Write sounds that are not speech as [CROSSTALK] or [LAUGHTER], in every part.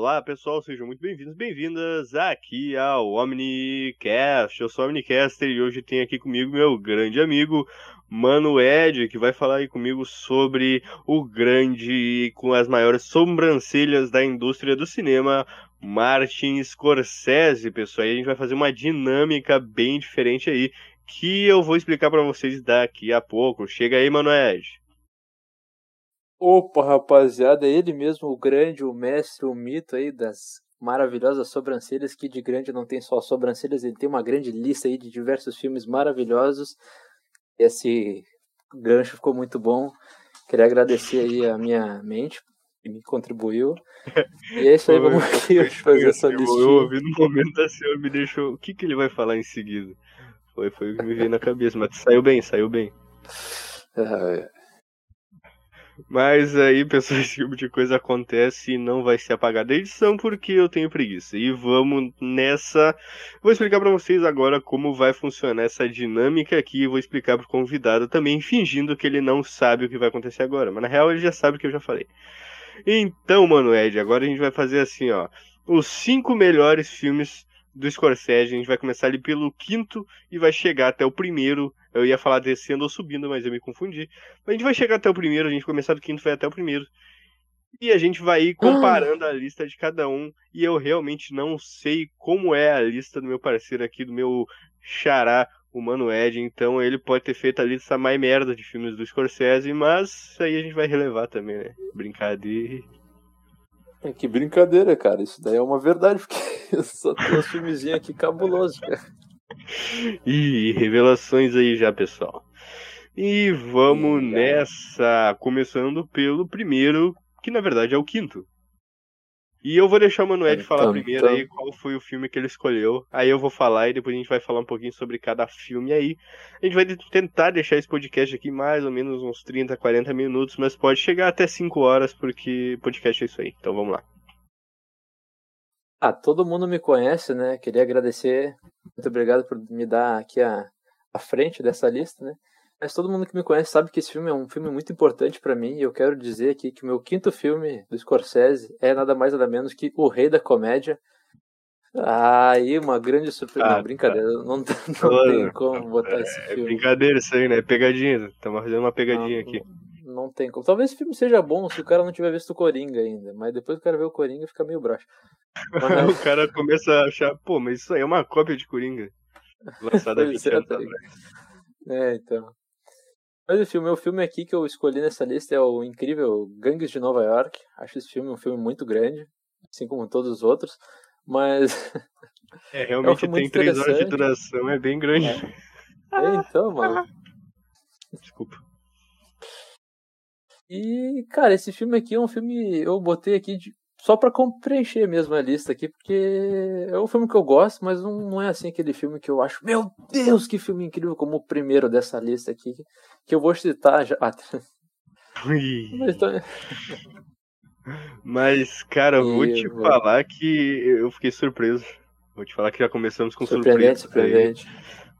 Olá pessoal, sejam muito bem-vindos, bem-vindas aqui ao Omnicast. Eu sou o Omnicaster e hoje tem aqui comigo meu grande amigo Mano Ed, que vai falar aí comigo sobre o grande com as maiores sobrancelhas da indústria do cinema, Martin Scorsese, pessoal. E a gente vai fazer uma dinâmica bem diferente aí que eu vou explicar para vocês daqui a pouco. Chega aí, Mano Ed. Opa, rapaziada, é ele mesmo, o grande, o mestre, o mito aí das maravilhosas sobrancelhas, que de grande não tem só sobrancelhas, ele tem uma grande lista aí de diversos filmes maravilhosos. Esse gancho ficou muito bom. Queria agradecer aí a minha mente, que me contribuiu. E é isso aí, vamos [LAUGHS] aqui fazer essa listinha. Eu ouvi no momento assim, eu me deixou. O que, que ele vai falar em seguida? Foi, foi o que me veio na cabeça, mas saiu bem, saiu bem. [LAUGHS] Ah, mas aí, [LAUGHS] pessoal, esse tipo de coisa acontece e não vai ser apagada a edição porque eu tenho preguiça. E vamos nessa. Vou explicar para vocês agora como vai funcionar essa dinâmica aqui. Vou explicar pro convidado também, fingindo que ele não sabe o que vai acontecer agora. Mas na real ele já sabe o que eu já falei. Então, mano, Ed, agora a gente vai fazer assim, ó. Os cinco melhores filmes do Scorsese. A gente vai começar ali pelo quinto e vai chegar até o primeiro. Eu ia falar descendo ou subindo, mas eu me confundi. Mas a gente vai chegar até o primeiro, a gente começar do quinto vai até o primeiro. E a gente vai ir comparando a lista de cada um. E eu realmente não sei como é a lista do meu parceiro aqui, do meu xará, o Mano Ed. Então ele pode ter feito a lista mais merda de filmes do Scorsese, mas isso aí a gente vai relevar também, né? Brincadeira. É [LAUGHS] que brincadeira, cara. Isso daí é uma verdade, porque [LAUGHS] eu só tenho uns filmezinhos aqui cabulosos, cara. Ih, revelações aí já, pessoal. E vamos Ih, nessa, começando pelo primeiro, que na verdade é o quinto. E eu vou deixar o Manuel falar então, primeiro então... aí qual foi o filme que ele escolheu. Aí eu vou falar e depois a gente vai falar um pouquinho sobre cada filme aí. A gente vai tentar deixar esse podcast aqui mais ou menos uns 30, 40 minutos, mas pode chegar até 5 horas, porque podcast é isso aí. Então vamos lá. Ah, todo mundo me conhece, né? Queria agradecer. Muito obrigado por me dar aqui a, a frente dessa lista, né? Mas todo mundo que me conhece sabe que esse filme é um filme muito importante para mim e eu quero dizer aqui que o meu quinto filme do Scorsese é nada mais nada menos que O Rei da Comédia. Aí, uma grande surpresa. Ah, não, brincadeira, [LAUGHS] tá. não, não tem como botar é, esse filme. É brincadeira isso aí, né? Pegadinha. Estamos fazendo uma pegadinha não, aqui. Não, tem como. Talvez esse filme seja bom se o cara não tiver visto o Coringa ainda, mas depois o cara vê o Coringa fica meio broxo. [LAUGHS] Mas... o cara começa a achar, pô, mas isso aí é uma cópia de Coringa. Lançada há 20 é, anos tá atrás. É, então. Mas enfim, o meu filme aqui que eu escolhi nessa lista é o incrível Gangues de Nova York. Acho esse filme um filme muito grande, assim como todos os outros. Mas. [LAUGHS] É, realmente é um tem três horas de duração, é bem grande. É, é então, [LAUGHS] mano. Desculpa. E, cara, esse filme aqui é um filme. Eu botei aqui de, só para preencher mesmo a lista aqui, porque é um filme que eu gosto, mas não, não é assim aquele filme que eu acho, meu Deus, que filme incrível, como o primeiro dessa lista aqui, que eu vou citar já. [LAUGHS] mas, então... [LAUGHS] mas, cara, eu vou te falar que eu fiquei surpreso. Vou te falar que já começamos com surpresa. Surpreendente, surpreendente.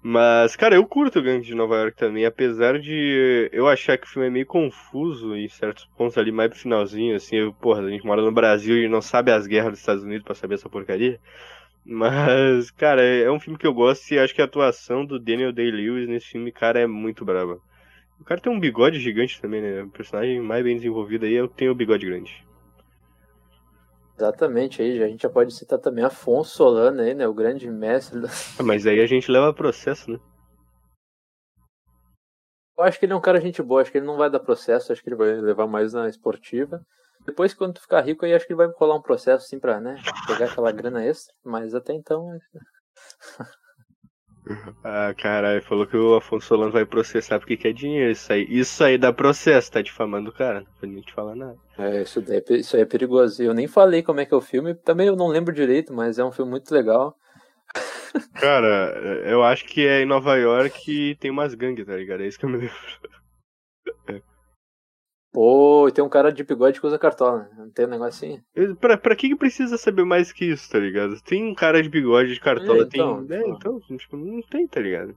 Mas, cara, eu curto o Gangue de Nova York também, apesar de eu achar que o filme é meio confuso em certos pontos ali, mais pro finalzinho, assim, eu, porra, a gente mora no Brasil e não sabe as guerras dos Estados Unidos para saber essa porcaria. [LAUGHS] Mas, cara, é um filme que eu gosto e acho que a atuação do Daniel Day-Lewis nesse filme, cara, é muito brava. O cara tem um bigode gigante também, né? O personagem mais bem desenvolvido aí, eu tenho o bigode grande. Exatamente, aí a gente já pode citar também Afonso Solano aí, né? O grande mestre. Da... [LAUGHS] Ah, mas aí a gente leva processo, né? Eu acho que ele é um cara gente boa, acho que ele não vai dar processo, acho que ele vai levar mais na esportiva. Depois, quando tu ficar rico, aí acho que ele vai rolar um processo assim pra, né? Pegar aquela grana extra, mas até então. [LAUGHS] Ah, caralho, falou que o Afonso Solano vai processar porque quer dinheiro. Isso aí, isso aí dá processo, tá difamando o cara. Não pode nem te falar nada. É, isso, daí, é isso aí é perigoso. Eu nem falei como é que é o filme, também eu não lembro direito, mas é um filme muito legal. Cara, eu acho que é em Nova York e tem umas gangues, tá ligado? É isso que eu me lembro. Pô, tem um cara de bigode que usa cartola, não tem um negócio assim? Pra, pra que, que precisa saber mais que isso, tá ligado? Tem um cara de bigode de cartola, é, então, tem. É, então, tipo, não tem, tá ligado?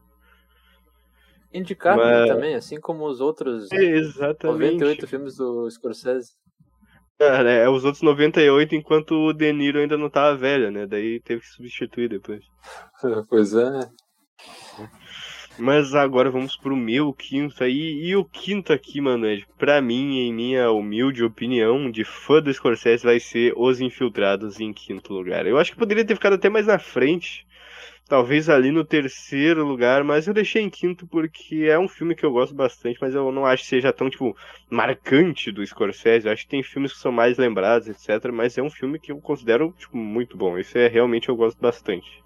Indicável Mas... também, assim como os outros é, exatamente. 98 filmes do Scorsese. É, é, os outros 98 enquanto o De Niro ainda não tava velho, né? Daí teve que substituir depois. [LAUGHS] pois é, né? Mas agora vamos pro meu quinto aí. E o quinto aqui, mano, é, pra mim, em minha humilde opinião, de fã do Scorsese, vai ser Os Infiltrados em quinto lugar. Eu acho que poderia ter ficado até mais na frente. Talvez ali no terceiro lugar, mas eu deixei em quinto porque é um filme que eu gosto bastante, mas eu não acho que seja tão, tipo, marcante do Scorsese. Eu acho que tem filmes que são mais lembrados, etc. Mas é um filme que eu considero, tipo, muito bom. Esse é realmente eu gosto bastante.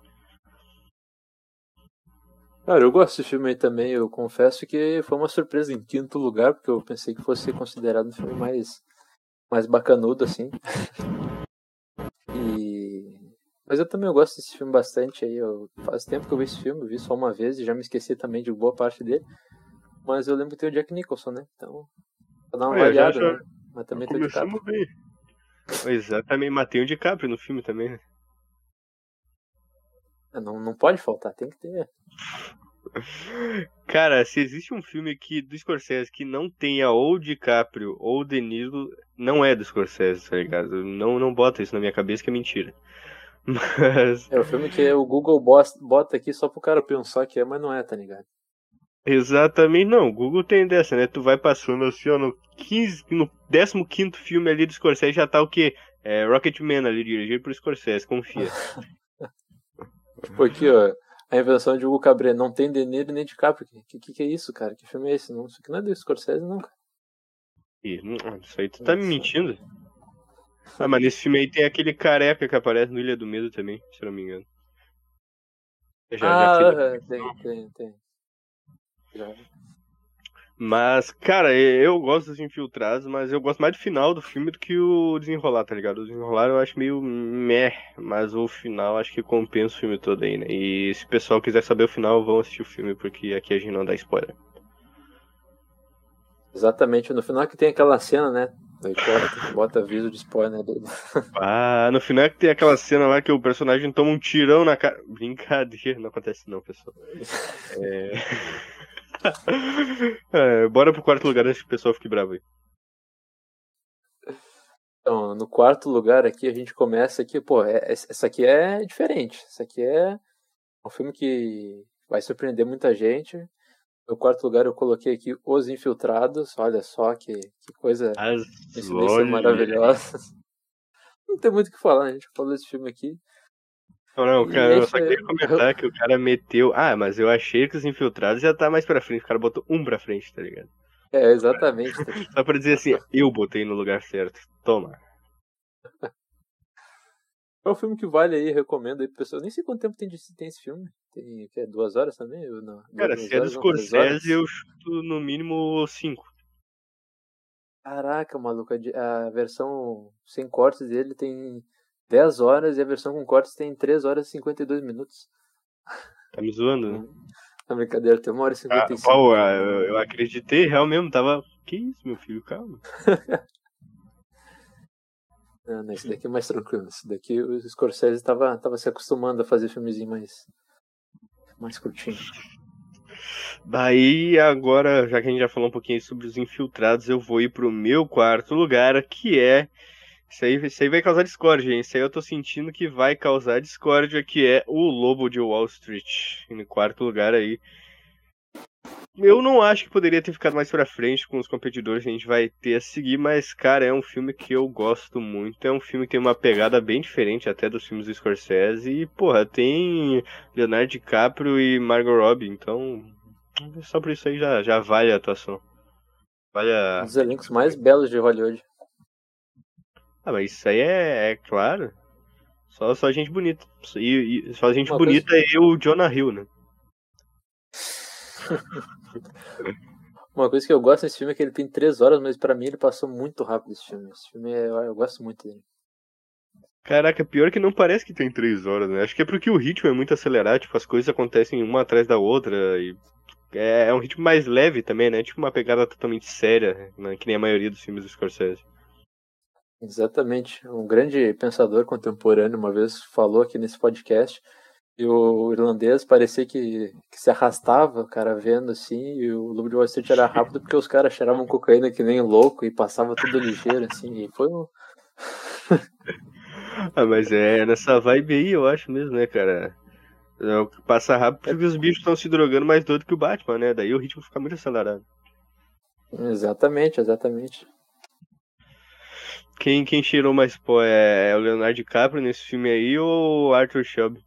Cara, eu gosto desse filme aí também. Eu confesso que foi uma surpresa em quinto lugar, porque eu pensei que fosse considerado um filme mais, mais bacanudo, assim. E... Mas eu também gosto desse filme bastante aí. Eu... Faz tempo que eu vi esse filme, eu vi só uma vez e já me esqueci também de boa parte dele. Mas eu lembro que tem o Jack Nicholson, né? Então, pra dar uma é, variada, já, já... né? Mas também tem o DiCaprio. Exatamente, matei o DiCaprio no filme também, né? Não, não pode faltar, tem que ter. Cara, se existe um filme que, do Scorsese que não tenha ou DiCaprio ou o De Niro, não é do Scorsese, tá ligado? Não, não bota isso na minha cabeça que é mentira. [LAUGHS] Mas... É o filme que o Google bota aqui só pro cara pensar que é, mas não é, tá ligado? Exatamente, não. O Google tem dessa, né? Tu vai passando assim, ó, no, 15, no 15 filme ali do Scorsese já tá o quê? É Rocketman ali, dirigido por Scorsese, confia. [LAUGHS] Tipo aqui, ó. A invenção de Hugo Cabret não tem De Niro nem de Capri. Que, que que é isso, cara? Que filme é esse? Não, isso aqui não é do Scorsese, não, cara. Isso aí tu tá me mentindo? Ah, mas nesse filme aí tem aquele careca que aparece no Ilha do Medo também, se não me engano. Já, ah, já tem, tem, tem. Já. Mas, cara, eu gosto dos infiltrados, mas eu gosto mais do final do filme do que o desenrolar, tá ligado? O desenrolar eu acho meio meh, mas o final acho que compensa o filme todo aí, né? E se o pessoal quiser saber o final, vão assistir o filme, porque aqui a gente não dá spoiler. Exatamente, no final que tem aquela cena, né? Bota, bota aviso de spoiler dele. Ah, no final é que tem aquela cena lá que o personagem toma um tirão na cara. Brincadeira, não acontece não, pessoal. [LAUGHS] É [LAUGHS] é, bora pro quarto lugar antes que o pessoal fique bravo aí. Então, no quarto lugar aqui a gente começa aqui, pô, é, essa aqui é diferente. Essa aqui é um filme que vai surpreender muita gente. No quarto lugar eu coloquei aqui Os Infiltrados. Olha só que, que coisa maravilhosa. [LAUGHS] Não tem muito o que falar, a gente falou desse filme aqui. Não, cara, eu só queria comentar que o cara meteu. Ah, mas eu achei que os infiltrados já tá mais pra frente. O cara botou um pra frente, tá ligado? É, exatamente. [LAUGHS] Só pra dizer assim, eu botei no lugar certo. Toma. É um filme que vale aí, recomendo aí pro pessoal. Nem sei quanto tempo tem, de, tem esse filme. Tem é, duas horas também? Ou não? Cara, se é do Scorsese, eu chuto no mínimo cinco. Caraca, maluco, a versão sem cortes dele tem 10 horas e a versão com cortes tem 3 horas e 52 minutos. Tá me zoando, né? A brincadeira tem 1 hora e 55. Ah, pô, eu, eu acreditei, real mesmo, tava. Que isso, meu filho, calma. [LAUGHS] não, não, esse daqui é mais tranquilo. Esse daqui o Scorsese tava, tava se acostumando a fazer filmezinho mais. mais curtinho. Daí, agora, já que a gente já falou um pouquinho sobre os infiltrados, eu vou ir pro meu quarto lugar, que é isso aí, isso aí vai causar discórdia, hein? Isso aí eu tô sentindo que vai causar discórdia, que é o Lobo de Wall Street, em quarto lugar aí. Eu não acho que poderia ter ficado mais pra frente com os competidores que a gente vai ter a seguir, mas, cara, é um filme que eu gosto muito. É um filme que tem uma pegada bem diferente até dos filmes do Scorsese. E, porra, tem Leonardo DiCaprio e Margot Robbie, então. Só por isso aí já, já vale a atuação. Vale a... Um dos elencos mais belos de Hollywood. Ah, mas isso aí é, é claro. Só, só gente bonita. E, e só gente Uma bonita coisa... é o Jonah Hill, né? [LAUGHS] Uma coisa que eu gosto desse filme é que ele tem três horas, mas para mim ele passou muito rápido esse filme. Esse filme é, eu gosto muito dele. Caraca, pior que não parece que tem três horas, né? Acho que é porque o ritmo é muito acelerado, tipo, as coisas acontecem uma atrás da outra e é, é um ritmo mais leve também, né? Tipo uma pegada totalmente séria, né? que nem a maioria dos filmes do Scorsese. Exatamente. Um grande pensador contemporâneo uma vez falou aqui nesse podcast E o irlandês parecia que, que se arrastava, o cara vendo assim, e o Lobo de Wall Street era rápido porque os caras cheiravam cocaína que nem louco e passava tudo ligeiro, assim, e foi um. [LAUGHS] ah, mas é nessa vibe aí, eu acho mesmo, né, cara? É passa rápido porque os bichos estão se drogando mais doido que o Batman, né? Daí o ritmo fica muito acelerado. Exatamente, exatamente. Quem, quem cheirou mais pó é, é o Leonardo DiCaprio nesse filme aí ou Arthur Shelby?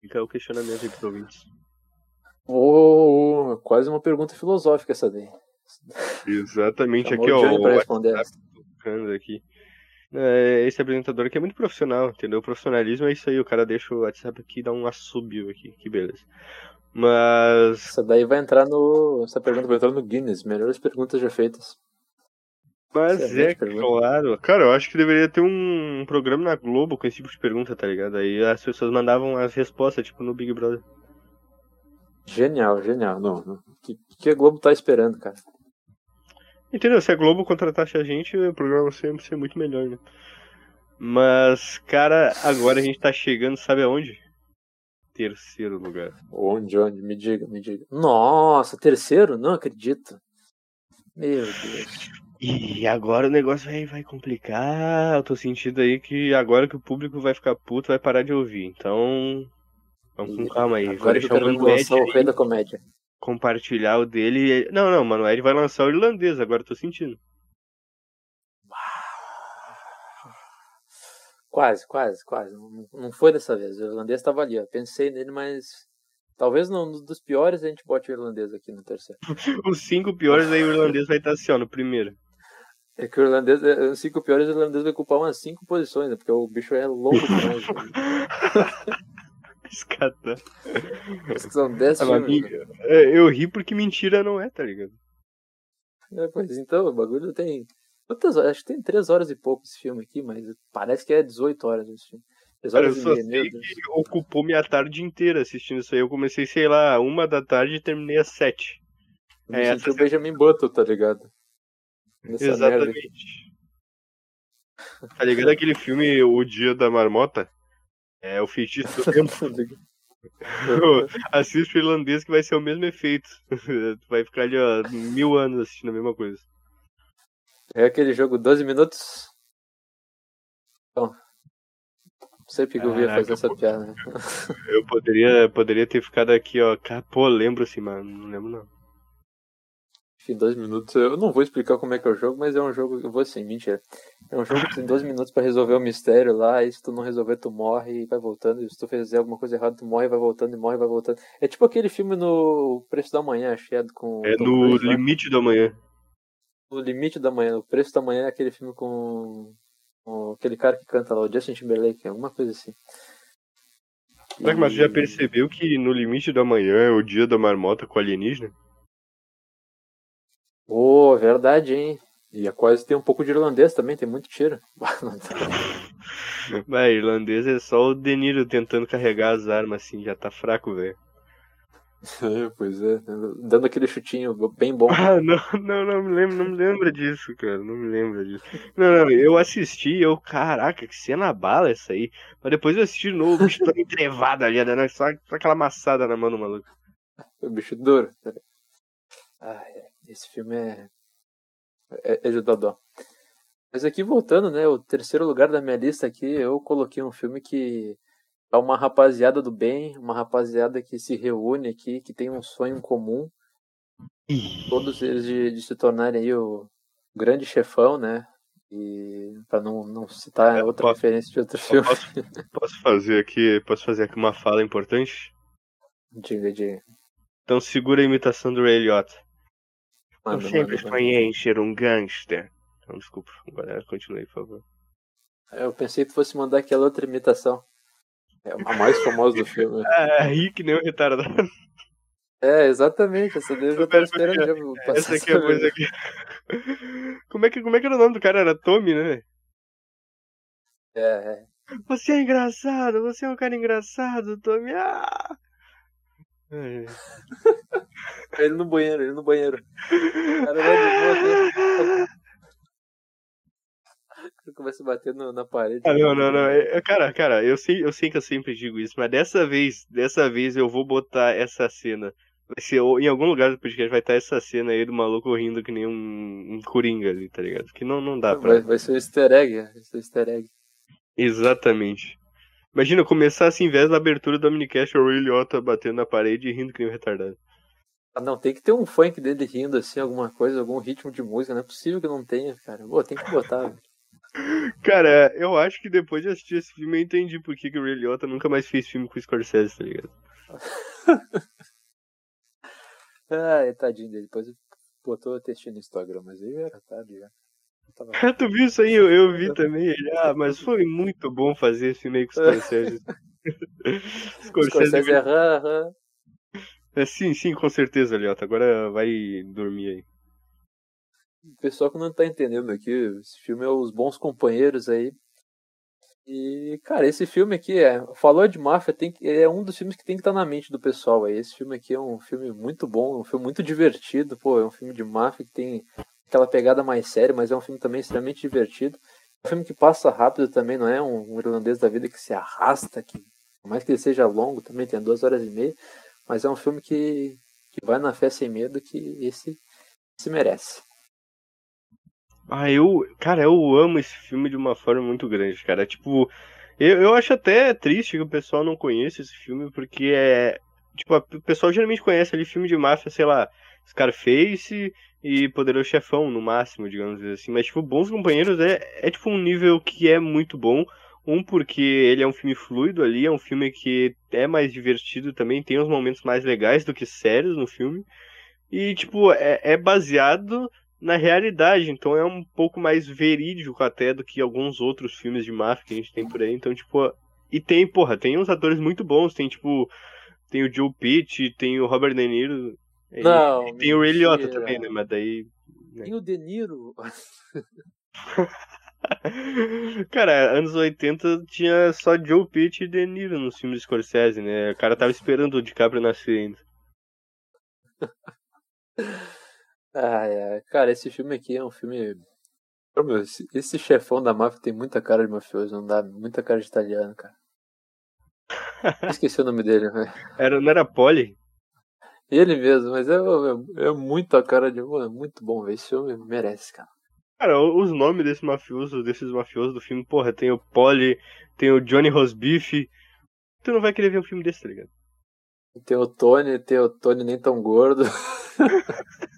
Fica o questionamento aí ouvintes. Oh, quase uma pergunta filosófica essa daí. Exatamente, aqui ó. O responder aqui. É, esse apresentador aqui é muito profissional, entendeu? O profissionalismo é isso aí, o cara deixa o WhatsApp aqui e dá um assobio aqui, que beleza. Mas. Essa daí vai entrar no. Essa pergunta vai entrar no Guinness, melhores perguntas já feitas. Mas é, é claro. Cara, eu acho que deveria ter um programa na Globo com esse tipo de pergunta, tá ligado? Aí as pessoas mandavam as respostas, tipo no Big Brother. Genial, genial. Não, não. O que, que a Globo tá esperando, cara? Entendeu? Se a Globo contratasse a gente, o programa sempre ser muito melhor, né? Mas, cara, agora a gente tá chegando, sabe aonde? Terceiro lugar. Onde, onde? Me diga, me diga. Nossa, terceiro? Não acredito. Meu Deus. E agora o negócio vai, vai complicar. Eu tô sentindo aí que agora que o público vai ficar puto, vai parar de ouvir. Então. Vamos com calma aí. Agora eu quero lançar o rei da comédia. Compartilhar o dele. Não, não, mano, ele vai lançar o irlandês, agora eu tô sentindo. Quase, quase, quase. Não, foi dessa vez. O irlandês tava ali, ó. Pensei nele, mas Talvez não, dos piores a gente bote o irlandês aqui no terceiro. [LAUGHS] Os cinco piores aí o irlandês vai estar assim, ó, no primeiro. É que o irlandês, os cinco piores, o irlandês vai ocupar umas cinco posições, né? Porque o bicho é longo demais. Né? [LAUGHS] Escata. São dez ah, filmes. Né? É, eu ri porque mentira não é, tá ligado? É, pois então, o bagulho tem. Quantas horas? Acho que tem três horas e pouco esse filme aqui, mas parece que é 18 horas esse filme. Cara, eu só sei que ocupou minha tarde inteira assistindo isso aí. Eu comecei, sei lá, uma da tarde e terminei às sete. é, essa o Benjamin Button, tá ligado? Exatamente. Tá ligado aquele filme O Dia da Marmota? É o feitiço [LAUGHS] do tempo. [LAUGHS] Assiste o irlandês que vai ser o mesmo efeito. tu [LAUGHS] vai ficar ali, ó, mil anos assistindo a mesma coisa. É aquele jogo 12 minutos? Bom, não sei porque eu ia fazer essa piada. Eu poderia, poderia ter ficado aqui, ó. Pô, lembro assim, mano. Não lembro não. Enfim, dois minutos. Eu não vou explicar como é que é o jogo, mas é um jogo. Eu vou assim, mentira. É um jogo que tem dois minutos para resolver o mistério lá, e se tu não resolver, tu morre e vai voltando. E se tu fizer alguma coisa errada, tu morre e vai voltando, e morre e vai voltando. É tipo aquele filme no Preço da Manhã, que é com. É no Cruise, Limite né? da Manhã. No Limite da Manhã. O Preço da Manhã é aquele filme com. com aquele cara que canta lá, o Justin Timberlake, alguma coisa assim. E... Mas já percebeu que no Limite da Manhã é o dia da marmota com alienígena? Pô, oh, verdade, hein? E a quase tem um pouco de irlandês também, tem muito tiro. [LAUGHS] Mas irlandês é só o Deniro tentando carregar as armas, assim, já tá fraco, velho. [LAUGHS] É, pois é, dando aquele chutinho bem bom. Ah, [LAUGHS] não, não, não me lembro, não me lembra disso, cara, não me lembra disso. Não, não, eu assisti, eu, caraca, que cena bala essa aí. Mas depois eu assisti de novo, o bicho todo entrevado ali, né? Só, só aquela amassada na mão do maluco. O bicho duro. Ai, esse filme é. É, é de dodó. Mas aqui voltando, né? O terceiro lugar da minha lista aqui, eu coloquei um filme que é uma rapaziada do bem, uma rapaziada que se reúne aqui, que tem um sonho comum. Todos eles de, de se tornarem aí o grande chefão, né? E para não, não citar é, outra posso, referência de outro filme. Posso, [LAUGHS] posso, fazer aqui, posso fazer aqui uma fala importante? Diga, diga. Então segura a imitação do Ray Liotta. Eu sempre sonhei em ser um gangster. Então, desculpa, galera, continue, por favor. Eu pensei que fosse mandar aquela outra imitação. É a mais famosa do filme. [LAUGHS] É, ri que nem um retardado. É, exatamente, essa daí eu já tava esperando já passar Essa aqui é a coisa aqui. [LAUGHS] Como é, que, como é que era o nome do cara? Era Tommy, né? É, é. Você é engraçado, você é um cara engraçado, Tommy. Ah! É. ele no banheiro, ele no banheiro. O cara vai de boa, né? começa a bater no, na parede. Ah, não, não, não. É, cara, cara, eu sei, eu sei que eu sempre digo isso, mas dessa vez, dessa vez eu vou botar essa cena. Vai ser, em algum lugar do podcast vai estar essa cena aí do maluco rindo que nem um, um coringa ali, tá ligado? Que não, não dá pra. Vai, vai ser um easter egg, vai ser um easter egg. Exatamente. Imagina começar assim, em vez da abertura do Omnicast, o Ray Liotta batendo na parede e rindo que nem um retardado. Ah, não, tem que ter um funk dele rindo assim, alguma coisa, algum ritmo de música. Não é possível que não tenha, cara. Pô, tem que botar. [LAUGHS] Cara, eu acho que depois de assistir esse filme eu entendi por que, que o Ray Liotta nunca mais fez filme com o Scorsese, tá ligado? [LAUGHS] Ai, tadinho dele. Depois botou o textinho no Instagram, mas aí era tarde já. Tava- [LAUGHS] tu viu isso aí? Eu, eu vi também. Ele, ah, mas foi muito bom fazer esse filme aí com o Scorsese. Scorsese. Scorsese é. É, sim, sim, com certeza, Liotta. Agora vai dormir aí. O pessoal que não tá entendendo aqui, esse filme é Os Bons Companheiros aí. E, cara, esse filme aqui é. Falou de máfia, tem que, é um dos filmes que tem que estar na mente do pessoal aí. Esse filme aqui é um filme muito bom, um filme muito divertido, pô, é um filme de máfia que tem aquela pegada mais séria, mas é um filme também extremamente divertido. É um filme que passa rápido também, não é um, um irlandês da vida que se arrasta, que por mais que ele seja longo, também tem duas horas e meia, mas é um filme que, que vai na fé sem medo que esse se merece. Ah, eu. Cara, eu amo esse filme de uma forma muito grande, cara. Tipo, eu, eu acho até triste que o pessoal não conheça esse filme, porque é. Tipo, o pessoal geralmente conhece ali filme de máfia, sei lá, Scarface e Poderoso Chefão, no máximo, digamos assim. Mas, tipo, Bons Companheiros é, é tipo um nível que é muito bom. Um, porque ele é um filme fluido ali, é um filme que é mais divertido também, tem uns momentos mais legais do que sérios no filme. E, tipo, é, é baseado na realidade, então é um pouco mais verídico até do que alguns outros filmes de máfia que a gente tem por aí. Então, tipo, e tem, porra, tem uns atores muito bons, tem tipo, tem o Joe Pitt, tem o Robert De Niro, e- Não, e tem o Ray Liotta também, né? Mas daí. Tem o De Niro. [LAUGHS] Cara, anos 80 tinha só Joe Pitt e De Niro nos filmes de Scorsese, né? O cara tava esperando o DiCaprio nascer ainda. [LAUGHS] Ai, ai. Cara, esse filme aqui é um filme. Meu, esse, chefão da máfia tem muita cara de mafioso, não dá muita cara de italiano, cara. [LAUGHS] Esqueci o nome dele, velho. Era, não era Polly? Ele mesmo, mas é, é, é muita cara de. Mano, é muito bom, velho. Esse filme merece, cara. Cara, os nomes desse mafioso, desses mafiosos do filme, porra, tem o Polly, tem o Johnny Rosbiff. Tu não vai querer ver um filme desse, tá ligado? Tem o Tony, tem o Tony nem tão gordo. [LAUGHS]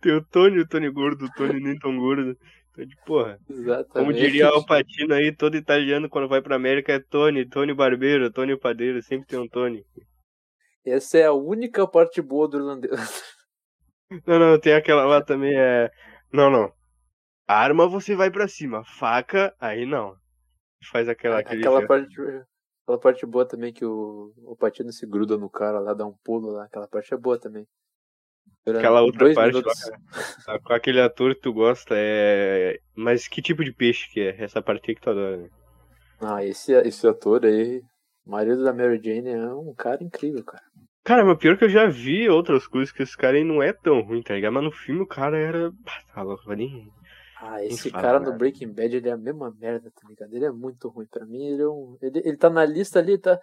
Tem o Tony, o Tony gordo, o Tony nem tão gordo. Então, de porra. Exatamente. Como diria o Patino aí, todo italiano quando vai pra América é Tony, Tony Barbeiro, Tony Padeiro, sempre tem um Tony. Essa é a única parte boa do irlandês. [LAUGHS] Não, não, tem aquela lá também, é. Não, não. Arma você vai pra cima, faca, aí não. Faz aquela. aquele Aquela parte, aquela parte boa também que o, o Patino se gruda no cara lá, dá um pulo lá. Aquela parte é boa também. Durante Aquela outra parte lá, com aquele ator que tu gosta, é. Mas que tipo de peixe que é? Essa parte aí que tu adora, né? Ah, esse, esse ator aí, marido da Mary Jane, é um cara incrível, cara. Cara, mas pior que eu já vi outras coisas que esse cara aí não é tão ruim, tá ligado? Mas no filme o cara era. Ah, Tá louco, nem. Ah, esse fala, cara no Breaking Bad, ele é a mesma merda, tá ligado? Ele é muito ruim. Pra mim, ele é um. Ele, ele tá na lista ali, tá.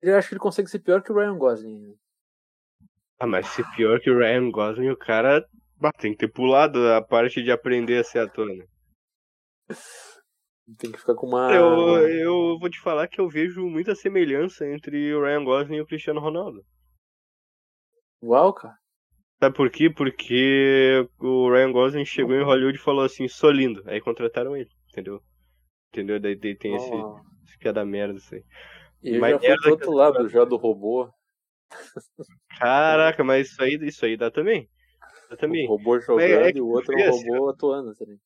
Eu acho que ele consegue ser pior que o Ryan Gosling. né? Ah, mas se pior que o Ryan Gosling, o cara bah, tem que ter pulado a parte de aprender a ser ator, né? [LAUGHS] Tem que ficar com uma. Eu, eu vou te falar que eu vejo muita semelhança entre o Ryan Gosling e o Cristiano Ronaldo. Uau, cara. Sabe por quê? Porque o Ryan Gosling chegou em Hollywood e falou assim, sou lindo. Aí contrataram ele, entendeu? Entendeu? Daí, daí tem esse, Ó, esse piada merda, isso aí. E ele Mas já pro que outro eu- lado já do robô. Caraca, mas isso aí, isso aí dá também. Dá também. O robô jogando é que e o outro é um assim, robô atuando, tá ligado?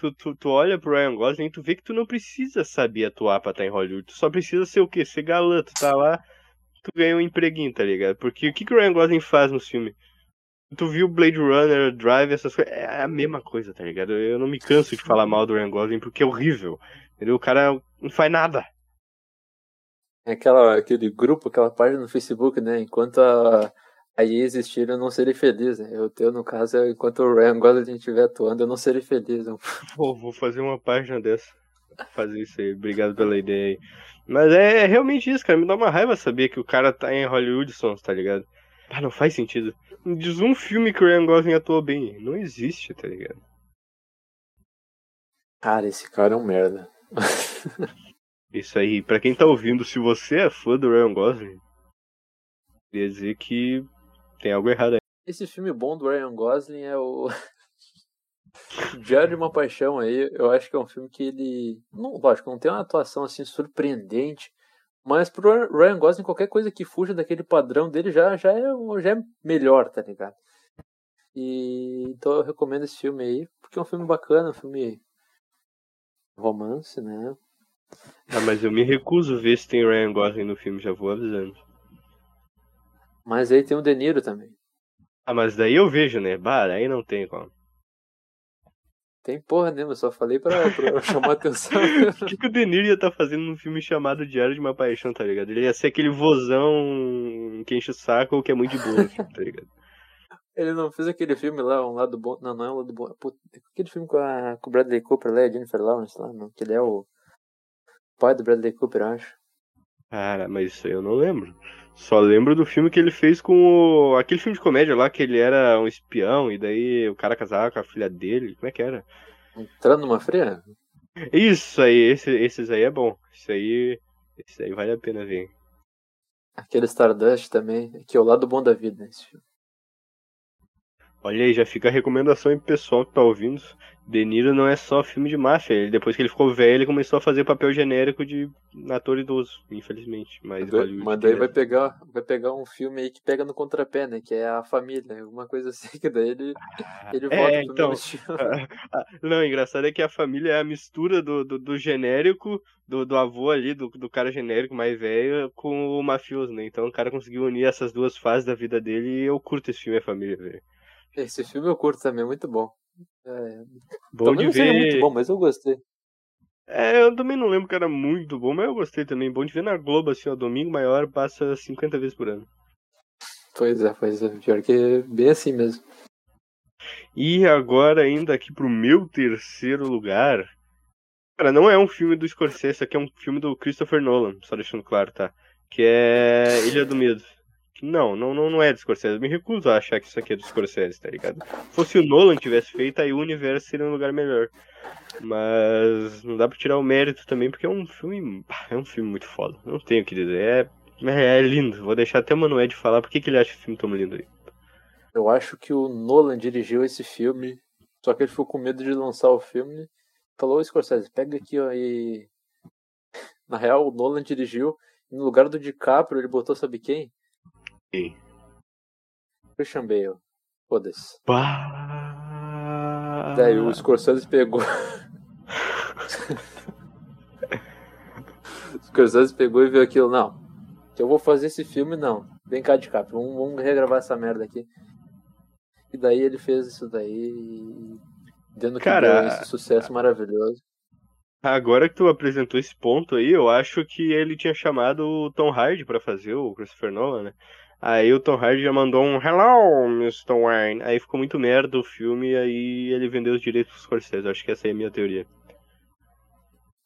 Tu, tu, tu olha pro Ryan Gosling e tu vê que tu não precisa saber atuar pra estar em Hollywood. Tu só precisa ser o quê? Ser galã. Tu tá lá, tu ganha um empreguinho, tá ligado? Porque o que, que o Ryan Gosling faz no filme? Tu viu Blade Runner, Drive, essas coisas. É a mesma coisa, tá ligado? Eu não me canso de falar mal do Ryan Gosling porque é horrível. Entendeu? O cara não faz nada. É aquela, aquele grupo, aquela página no Facebook, né? Enquanto a, aí existir eu não serei feliz, né? Eu teu, no caso, é, enquanto o Ryan Gosling estiver atuando, eu não serei feliz. [LAUGHS] Pô, vou fazer uma página dessa. Fazer isso aí. Obrigado pela ideia aí. Mas é, é, realmente isso, cara. Me dá uma raiva saber que o cara tá em Hollywood Sons, tá ligado? Ah, não faz sentido. Diz um filme que o Ryan Gosling atuou bem. Não existe, tá ligado? Cara, esse cara é um merda. [LAUGHS] Isso aí, pra quem tá ouvindo, se você é fã do Ryan Gosling, queria dizer que tem algo errado aí. Esse filme bom do Ryan Gosling é o. Diário de uma Paixão aí, eu acho que é um filme que ele. Não, lógico, não tem uma atuação assim surpreendente, mas pro Ryan Gosling, qualquer coisa que fuja daquele padrão dele já, já, é, já é melhor, tá ligado? E então eu recomendo esse filme aí, porque é um filme bacana, um filme romance, né? Ah, mas eu me recuso a ver se tem Ryan Gosling no filme, já vou avisando. Mas aí tem o De Niro também. Ah, mas daí eu vejo, né? Bah, aí não tem como. Tem porra nenhuma, só falei pra, pra [LAUGHS] chamar atenção. [LAUGHS] o que, que o De Niro ia estar tá fazendo num filme chamado Diário de uma Paixão, tá ligado? Ele ia ser aquele vozão que enche o saco ou que é muito de boa, tá ligado? [LAUGHS] Ele não fez aquele filme lá, Um Lado Bom. Não, não é Um Lado Bom. aquele filme com, a, com o Bradley Cooper lá, a Jennifer Lawrence lá, não, que ele é o pai do Bradley Cooper, eu acho. Cara, mas isso aí eu não lembro. Só lembro do filme que ele fez com o... aquele filme de comédia lá, que ele era um espião e daí o cara casava com a filha dele. Como é que era? Entrando numa fria? Isso aí, esse, esses aí é bom. Isso aí, esse aí vale a pena ver. Aquele Stardust também, que é o lado bom da vida nesse filme. Olha aí, já fica a recomendação aí pro pessoal que tá ouvindo. De Niro não é só filme de máfia. Ele, depois que ele ficou velho, ele começou a fazer papel genérico de ator idoso, infelizmente. Mas, mas daí vai pegar, vai pegar um filme aí que pega no contrapé, né? Que é a família, alguma coisa assim, [LAUGHS] que daí ele, ele é, volta é, pro então, Não, engraçado é que a família é a mistura do, do, do genérico, do, do avô ali, do, do cara genérico mais velho, com o mafioso, né? Então o cara conseguiu unir essas duas fases da vida dele e eu curto esse filme, a família, velho. Esse filme eu curto também, muito bom. É... Bom de ver. muito bom, mas eu gostei. É, eu também não lembro que era muito bom, mas eu gostei também. Bom de ver na Globo, assim, ó, domingo maior, passa 50 vezes por ano. Pois é, pois é. Pior que bem assim mesmo. E agora, ainda aqui pro meu terceiro lugar. Cara, não é um filme do Scorsese, aqui é um filme do Christopher Nolan, só deixando claro, tá? Que é Ilha do Medo. Não, não, não, é do Scorsese. Eu me recuso a achar que isso aqui é do Scorsese, tá ligado? Se fosse o Nolan tivesse feito, aí o universo seria um lugar melhor. Mas não dá pra tirar o mérito também, porque é um filme. É um filme muito foda. Não tenho o que dizer. É, é lindo. Vou deixar até o Manoel falar por que, ele acha esse filme tão lindo aí. Eu acho que o Nolan dirigiu esse filme, só que ele ficou com medo de lançar o filme. Falou, Scorsese, pega aqui, ó, e. [LAUGHS] Na real, o Nolan dirigiu, e no lugar do DiCaprio, ele botou, sabe quem? Quem? Christian Bale. Foda-se. Daí o Scorsese pegou. o [LAUGHS] Scorsese pegou e viu aquilo. Não, eu vou fazer esse filme, não. Vem cá de cap, vamos, vamos regravar essa merda aqui. E daí ele fez isso daí, dando que Cara, esse sucesso maravilhoso. Agora que tu apresentou esse ponto aí, eu acho que ele tinha chamado o Tom Hardy para fazer o Christopher Nolan, né? Aí o Tom Hardy já mandou um Hello, Mr. Wayne. Aí ficou muito merda o filme e aí ele vendeu os direitos pros Scorsese. Acho que essa é a minha teoria.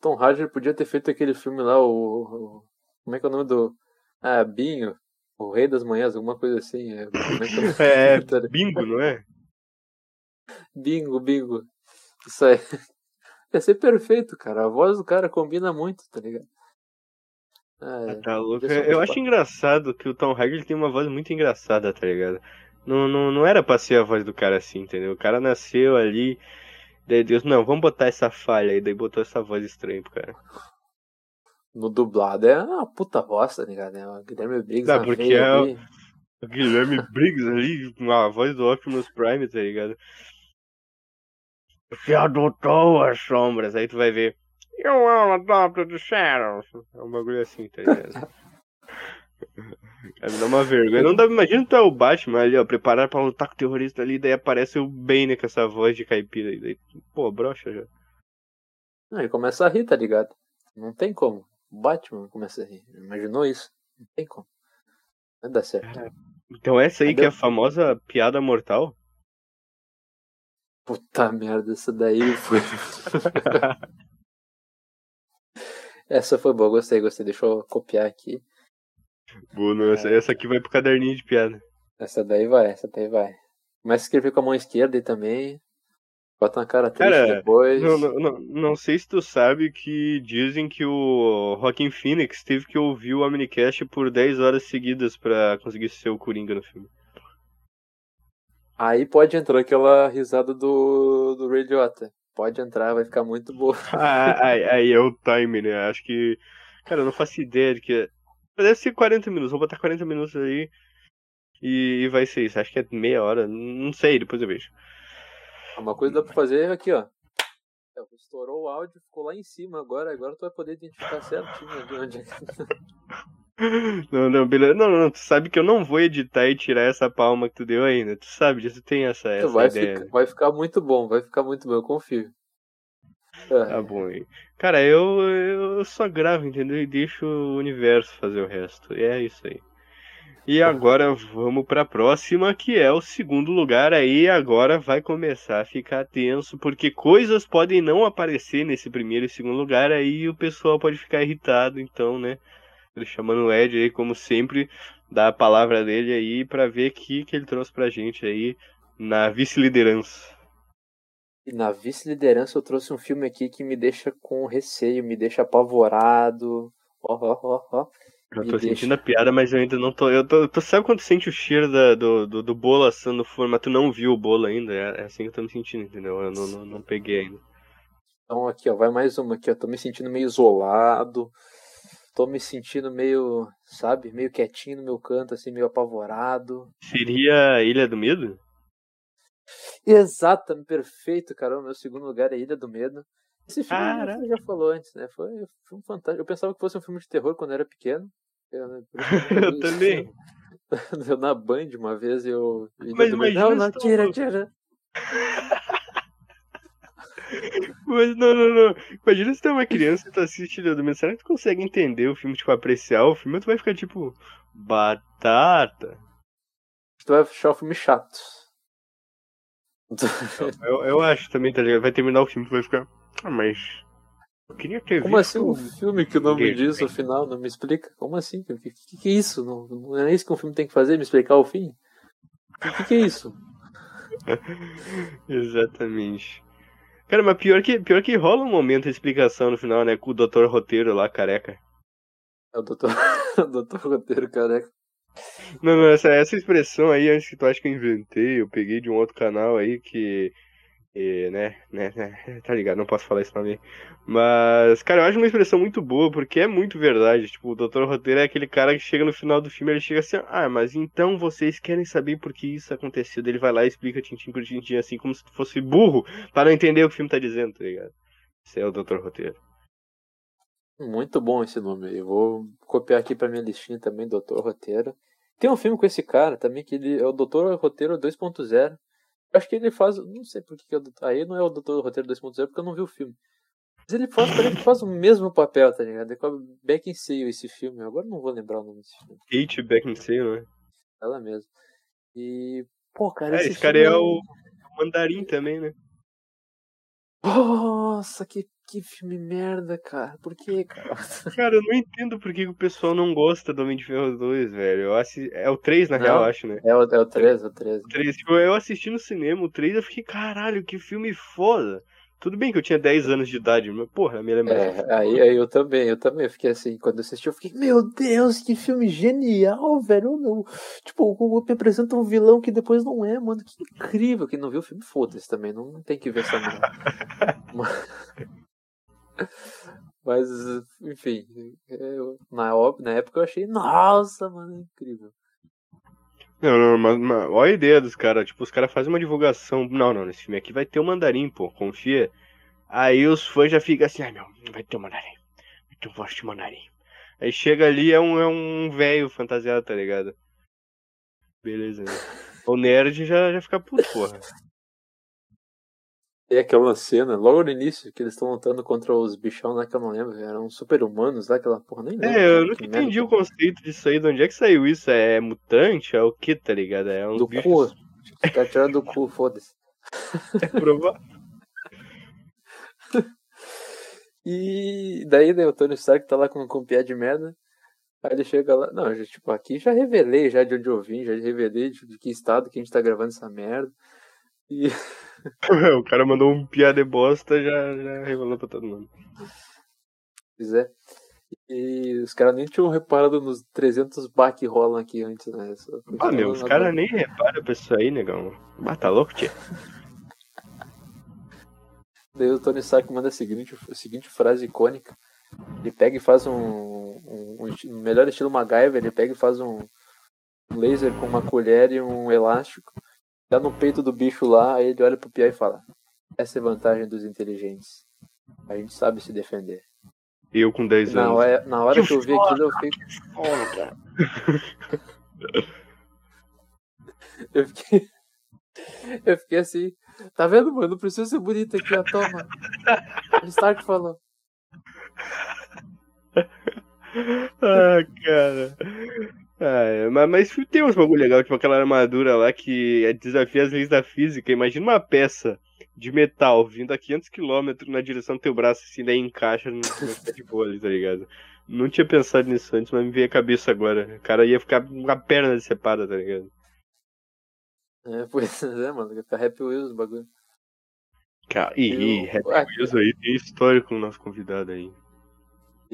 Tom Hardy podia ter feito aquele filme lá, o. o como é que é o nome do. Ah, Binho. O Rei das Manhãs, alguma coisa assim. É, é, é [LAUGHS] bingo, não é? Bingo, bingo. Isso aí. [LAUGHS] Ia ser perfeito, cara. A voz do cara combina muito, tá ligado? É, tá louco. Eu acho engraçado que o Tom Hardy tem uma voz muito engraçada, tá ligado? Não, não, não era pra ser a voz do cara assim, entendeu? O cara nasceu ali, daí Deus, não, vamos botar essa falha aí, daí botou essa voz estranha pro cara. No dublado é uma puta voz, tá ligado? É o Guilherme Briggs. Não, porque é o, o Guilherme Briggs ali, a voz do Optimus Prime, tá ligado? Você adotou as sombras, aí tu vai ver. You will adopt the shadows. É um bagulho assim, tá ligado? Cara, [LAUGHS] me dá uma vergonha. Não dá, imagina tu é o Batman ali, ó, preparado pra lutar com o terrorista ali, daí aparece o Bane com essa voz de caipira aí. Daí, pô, brocha já. Não, ele começa a rir, tá ligado? Não tem como. O Batman começa a rir. Imaginou isso? Não tem como. Não dá certo. Então essa aí que é a famosa piada mortal? Puta merda, essa daí foi. [LAUGHS] essa foi boa, gostei, gostei. Deixa eu copiar aqui. Boa, essa, essa aqui vai pro caderninho de piada. Essa daí vai, essa daí vai. A escrever com a mão esquerda e também. Bota na cara triste Cara, depois. Não, não, não, não sei se tu sabe que dizem que o Rockin' Phoenix teve que ouvir o Omnicast por 10 horas seguidas pra conseguir ser o Coringa no filme. Aí pode entrar aquela risada do, do Radiota. Pode entrar, vai ficar muito boa. [LAUGHS] Ah, aí, aí é o time, né? Acho que. Cara, eu não faço ideia de que. é- Deve ser 40 minutos, vou botar 40 minutos aí. E, e vai ser isso. Acho que é meia hora. Não sei, depois eu vejo. Uma coisa dá pra fazer aqui, ó. É, Estourou o áudio, ficou lá em cima agora. Agora tu vai poder identificar certinho de onde é que. [LAUGHS] Não, não, beleza. Não, não, tu sabe que eu não vou editar e tirar essa palma que tu deu ainda. Tu sabe disso, tu tem essa, essa vai, ideia. ficar, vai ficar muito bom, vai ficar muito bom, eu confio. É, Tá bom. Cara, eu, eu só gravo, entendeu? E deixo o universo fazer o resto. E é isso aí. E agora vamos pra próxima, que é o segundo lugar. Aí agora vai começar a ficar tenso, porque coisas podem não aparecer nesse primeiro e segundo lugar. Aí o pessoal pode ficar irritado, então, né? Ele chamando o Ed aí, como sempre, dá a palavra dele aí pra ver o que, que ele trouxe pra gente aí na vice-liderança. E na vice-liderança eu trouxe um filme aqui que me deixa com receio, me deixa apavorado. Ó, ó, ó, ó. Eu tô deixa. sentindo a piada, mas eu ainda não tô. Eu tô. Tu sabe quando sente o cheiro da- do, do, do bolo assando no forno, mas tu não viu o bolo ainda? É, é assim que eu tô me sentindo, entendeu? Eu não, não, não peguei ainda. Então aqui, ó, vai mais uma aqui, ó. Tô me sentindo meio isolado. Tô me sentindo meio, sabe, meio quietinho no meu canto, assim, meio apavorado. Seria Ilha do Medo? Exato, perfeito, cara. O meu segundo lugar é Ilha do Medo. Esse filme Caraca. você já falou antes, né? Foi, um fantástico. Eu pensava que fosse um filme de terror quando eu era pequeno. Eu, que Eu [LAUGHS] também. [LAUGHS] Eu na Band uma vez eu. Mas imagina Não, não, tira, tira. [LAUGHS] Mas não, não, não. Imagina se é uma criança e tu assiste Ilha do Medo. Será que tu consegue entender o filme, tipo, apreciar o filme? Ou tu vai ficar tipo. Batata? Tu vai achar o filme chato. Eu, eu acho também, tá ligado? Vai terminar o filme, tu vai ficar. Ah, mas. Eu queria ter Como assim visto. um filme que o nome Ninguém diz no final não me explica? Como assim? O que, que, que é isso? Não, não é isso que um filme tem que fazer? Me explicar o fim? O que, que é isso? [LAUGHS] Exatamente. Cara, mas pior que, pior que rola um momento de explicação no final, né? Com o Dr. Roteiro lá, careca. É o doutor, [LAUGHS] o doutor Roteiro careca. Não, não, essa, essa expressão aí, antes que tu acha que eu inventei, eu peguei de um outro canal aí que. Eh, né, né, né, [LAUGHS] tá ligado, não posso falar esse aí. Mas, cara, eu acho uma expressão muito boa, porque é muito verdade. Tipo, o Dr. Roteiro é aquele cara que chega no final do filme, ele chega assim, ah, mas então vocês querem saber por que isso aconteceu? Ele vai lá e explica tintim por tintim, assim, como se fosse burro, para não entender o que o filme tá dizendo, tá ligado? Esse é o Dr. Roteiro. Muito bom esse nome. Eu vou copiar aqui pra minha listinha também, Doutor Roteiro. Tem um filme com esse cara também, que ele é o Doutor Roteiro 2.0. Acho que ele faz. Não sei por que é. Aí não é o Doutor Roteiro 2.0 porque eu não vi o filme. Mas ele faz, que faz o mesmo papel, tá ligado? É com a Beckinsale esse filme. Agora não vou lembrar o nome desse filme. Kate Beckinsale, né? Ela mesma. E. Pô, cara, É, esse, esse cara filme é o Mandarim também, né? Nossa, que, que filme merda, cara. Por que, cara? [LAUGHS] Cara, eu não entendo por que o pessoal não gosta do Homem de Ferro 2, velho. Eu assi... É o 3, na Não. real, eu acho, né? É o, é o 13, é o 13. O 3, tipo, eu assisti no cinema o 3 eu fiquei, caralho, que filme foda. Tudo bem que eu tinha 10 anos de idade, mas, porra, me lembrança. É, aí, aí eu também, eu também fiquei assim, quando eu assisti, eu fiquei, meu Deus, que filme genial, velho, meu, tipo, como me apresenta um vilão que depois não é, mano, que incrível, quem não viu o filme, foda-se também, não tem que ver essa merda. [LAUGHS] Mas, enfim, eu- na, na época eu achei, nossa, mano, incrível. Não, não, mas, mas olha a ideia dos caras. Tipo, os caras fazem uma divulgação. Não, não, nesse filme aqui vai ter o mandarim, pô, confia. Aí os fãs já ficam assim, ah, meu, vai ter o mandarim. Vai ter um voz de mandarim. Aí chega ali, é um, é um velho fantasiado, tá ligado? Beleza, né? [LAUGHS] O nerd já, já fica puto, porra. É aquela cena, logo no início, que eles estão lutando contra os bichão lá que eu não lembro, eram super-humanos lá, aquela porra, nem lembro. É, eu nunca entendi o conceito disso aí, de onde é que saiu isso? É mutante? É o que, tá ligado? É um Do cu. Caras tiraram do cu, foda-se. [LAUGHS] provável. [LAUGHS] E daí, né, o Tony Stark tá lá com, com um pié de merda. Aí ele chega lá. Não, já, tipo, aqui já revelei já de onde eu vim, já revelei de, de que estado que a gente tá gravando essa merda. E [LAUGHS] [LAUGHS] o cara mandou um piada de bosta, já, já revelou pra todo mundo. Pois é. E os caras nem tinham reparado nos 300 bar que rolam aqui antes, né? Ah, meu, os caras nem reparam pra isso aí, negão. Ah, tá louco, tia? Daí o Tony Stark manda a seguinte, a seguinte frase icônica. Ele pega e faz um, um, um no melhor estilo MacGyver, ele pega e faz um, um laser com uma colher e um elástico. Dá no peito do bicho lá, aí ele olha pro Pia e fala: Essa é a vantagem dos inteligentes. A gente sabe se defender. Eu com 10 Na anos. hora, na hora Que que eu vi aquilo, eu fiquei. Foda. [LAUGHS] eu fiquei. Eu fiquei assim. Tá vendo, mano? Não precisa ser bonito aqui, ó. Toma. O Stark falou. Ah, cara. Ah, é, mas, mas tem uns bagulho legal, tipo aquela armadura lá que é- desafia as leis da física. Imagina uma peça de metal vindo a 500km na direção do teu braço, assim, daí encaixa no de boa ali, tá ligado? Não tinha pensado nisso antes, mas me veio a cabeça agora. O cara ia ficar com a perna decepada, tá ligado? É, [LAUGHS] pois é, mano. Fica Happy Wheels o bagulho. Cara, e, e Happy Wheels aí tem história com o nosso convidado aí.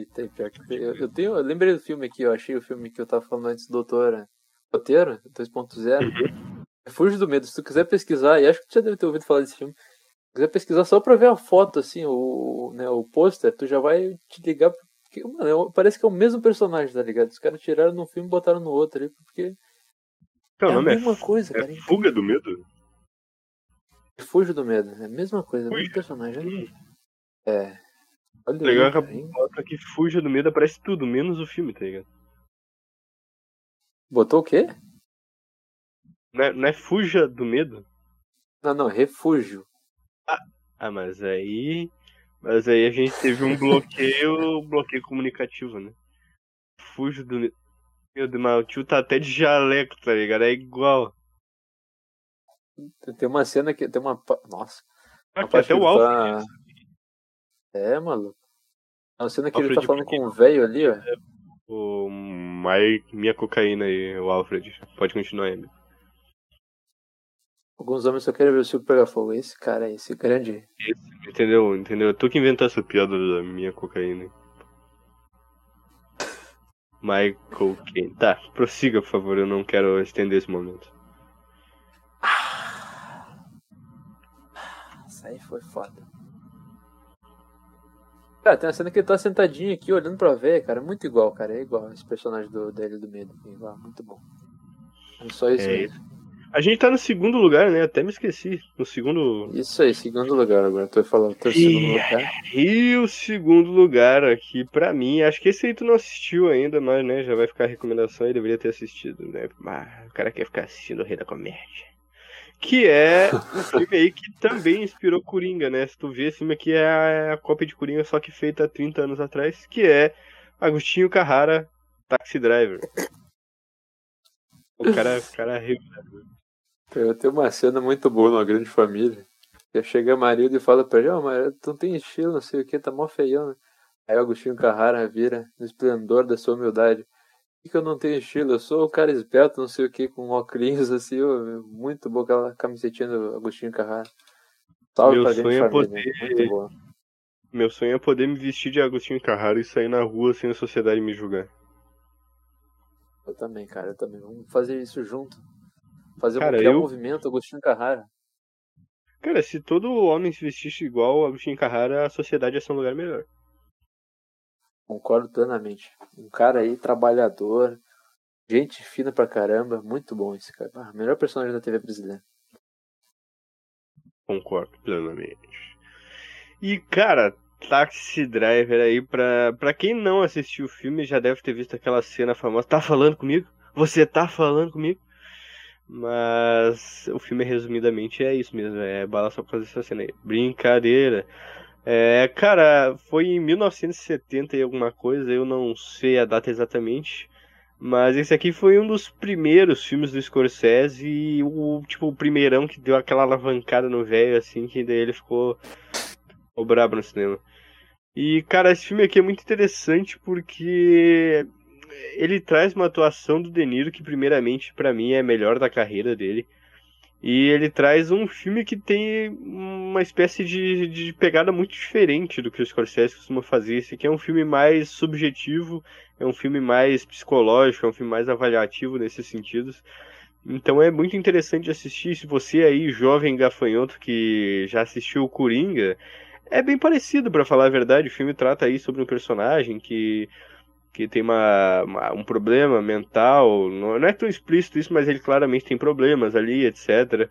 Pior que eu, eu tenho. Eu lembrei do filme aqui, eu achei o filme que eu tava falando antes, Doutora Roteiro, 2.0. Fuge do medo. Se tu quiser pesquisar, e acho que tu já deve ter ouvido falar desse filme. Se quiser pesquisar só pra ver a foto, assim, o, né, o pôster, tu já vai te ligar. Porque, mano, é- parece que é o mesmo personagem, tá ligado? Os caras tiraram num filme e botaram no outro ali, porque é a é, mesma coisa, cara. é Fuga do Medo? Fuge do medo. É a mesma coisa, é o mesmo personagem. É. Olha Legal aí, que a cara, hein? foto aqui Fuja do Medo aparece tudo, menos o filme, tá ligado? Botou o quê? Não é, não é Fuja do Medo? Não, não, refúgio. Ah, mas aí. Mas aí a gente teve um bloqueio, [LAUGHS] bloqueio comunicativo, né? Fuja do Medo. Meu Deus, mas o tio tá até de jaleco, tá ligado? É igual. Tem uma cena que. Tem uma. Nossa. Ah, Uma que até que o Alfred. tá- É, maluco. É uma cena que ele Alfred tá falando com o velho ali, ó. O Mai, minha cocaína aí, o Alfred. Pode continuar aí. Alguns homens só querem ver o circo pegar fogo. Esse cara aí, esse grande. Entendeu? Entendeu? Tu que inventou essa piada da minha cocaína. Michael Caine. Tá, prossiga, por favor. Eu não quero estender esse momento. Isso aí foi foda. Cara, tem uma cena que ele tá sentadinho aqui olhando pra ver, cara. É muito igual, cara. É igual esse personagem do, dele do medo. É igual, muito bom. É só isso É mesmo. A gente tá no segundo lugar, né? Até me esqueci. No segundo. Isso aí, segundo lugar agora. Tu vai falar o teu Ih, segundo lugar. E o segundo lugar aqui, pra mim, acho que esse aí tu não assistiu ainda, mas né, já vai ficar a recomendação e deveria ter assistido, né? Mas o cara quer ficar assistindo o Rei da Comédia. Que é um filme aí que também inspirou Coringa, né? Se tu vê, esse filme aqui é a, é cópia de Coringa, só que feita há 30 anos atrás, que é Agostinho Carrara, Taxi Driver. O cara, o cara riu. Eu tenho uma cena muito boa numa grande família. Já chega marido e fala pra ele, ó, mas tu não tem estilo, não sei o que, tá mó feião, né? Aí o Agostinho Carrara vira no esplendor da sua humildade. Por que, eu não tenho estilo? Eu sou o cara esperto, não sei o que, com óculos [LAUGHS] assim, ó, muito boa aquela camisetinha do Agostinho Carrara. Salve Meu pra grande sonho é poder- muito boa. Meu sonho é poder me vestir de Agostinho Carrara e sair na rua sem a sociedade me julgar. Eu também, cara, eu também. Vamos fazer isso junto. Fazer Cara, criar eu- um movimento Agostinho Carrara. Cara, se todo homem se vestisse igual o Agostinho Carrara, a sociedade ia ser um lugar melhor. Concordo plenamente. Um cara aí, trabalhador, gente fina pra caramba, muito bom esse cara. Ah, melhor personagem da TV brasileira. Concordo plenamente. E, cara, Taxi Driver aí, pra, pra quem não assistiu o filme, já deve ter visto aquela cena famosa. Tá falando comigo? Você tá falando comigo? Mas o filme, resumidamente, é isso mesmo. É bala só por causa dessa cena aí. Brincadeira. É, cara, foi em 1970 e alguma coisa, eu não sei a data exatamente. Mas esse aqui foi um dos primeiros filmes do Scorsese e o tipo o primeirão que deu aquela alavancada no velho, assim, que daí ele ficou, ficou brabo no cinema. E, cara, esse filme aqui é muito interessante porque ele traz uma atuação do De Niro que, primeiramente, para mim é a melhor da carreira dele. E ele traz um filme que tem uma espécie de, de pegada muito diferente do que o Scorsese costuma fazer. Esse aqui é um filme mais subjetivo, é um filme mais psicológico, é um filme mais avaliativo nesses sentidos. Então é muito interessante assistir. Se você aí, jovem gafanhoto que já assistiu o Coringa, é bem parecido, para falar a verdade. O filme trata aí sobre um personagem que que tem uma, uma, um problema mental, não, é tão explícito isso, mas ele claramente tem problemas ali, etc.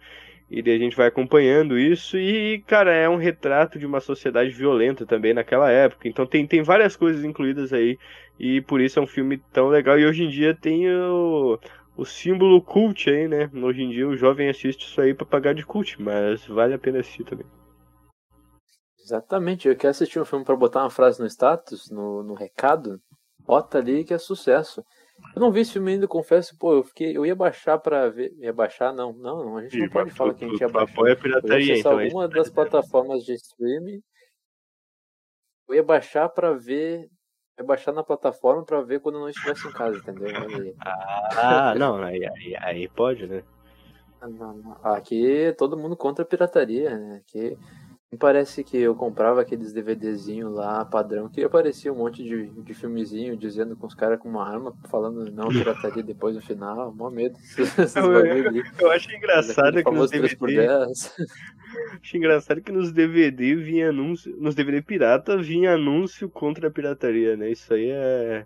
E a gente vai acompanhando isso e, cara, é um retrato de uma sociedade violenta também naquela época. Então tem, tem várias coisas incluídas aí e por isso é um filme tão legal. E hoje em dia tem o, o símbolo cult aí, né? Hoje em dia o jovem assiste isso aí pra pagar de cult, mas vale a pena assistir também. Exatamente, eu quero assistir um filme para botar uma frase no status, no, no recado, Bota ali que é sucesso. Eu não vi esse filme ainda, confesso, pô, eu fiquei, eu ia baixar pra ver, ia baixar, não, não, não a gente não pode falar que a gente ia baixar. Apoia a pirataria, eu então. alguma das plataformas de streaming, eu ia baixar pra ver, ia baixar na plataforma pra ver quando eu não estivesse em casa, entendeu? Ah, [LAUGHS] não, aí, aí, aí pode, né? Aqui todo mundo contra a pirataria, né? Aqui parece que eu comprava aqueles DVDzinhos lá, padrão, que aparecia um monte de, de filmezinho dizendo com os caras com uma arma, falando não [LAUGHS] pirataria depois no final, mó medo. [LAUGHS] eu, eu, eu [LAUGHS] acho engraçado que nos DVD. acho engraçado que nos DVD vinha anúncio. Nos DVD pirata vinha anúncio contra a pirataria, né? Isso aí é,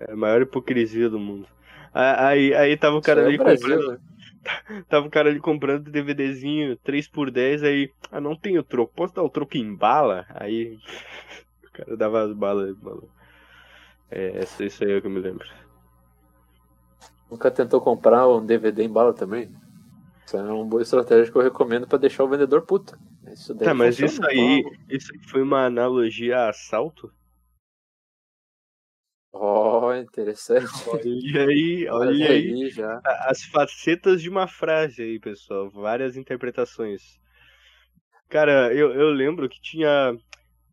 é a maior hipocrisia do mundo. Aí, aí tava o cara ali é comprando. Né? [LAUGHS] Tava o cara ali comprando DVDzinho 3 por 10 aí, ah, não tenho troco, posso dar o troco em bala? Aí [LAUGHS] o cara dava as balas, mano. É, isso aí é o que eu me lembro. Nunca tentou comprar um DVD em bala também? Isso é uma boa estratégia que eu recomendo para deixar o vendedor puto. Isso tá, mas isso aí, isso aí foi uma analogia a assalto? Oh, interessante. Olha aí, olha, olha aí, aí já. as facetas de uma frase aí, pessoal. Várias interpretações. Cara, eu, eu lembro que tinha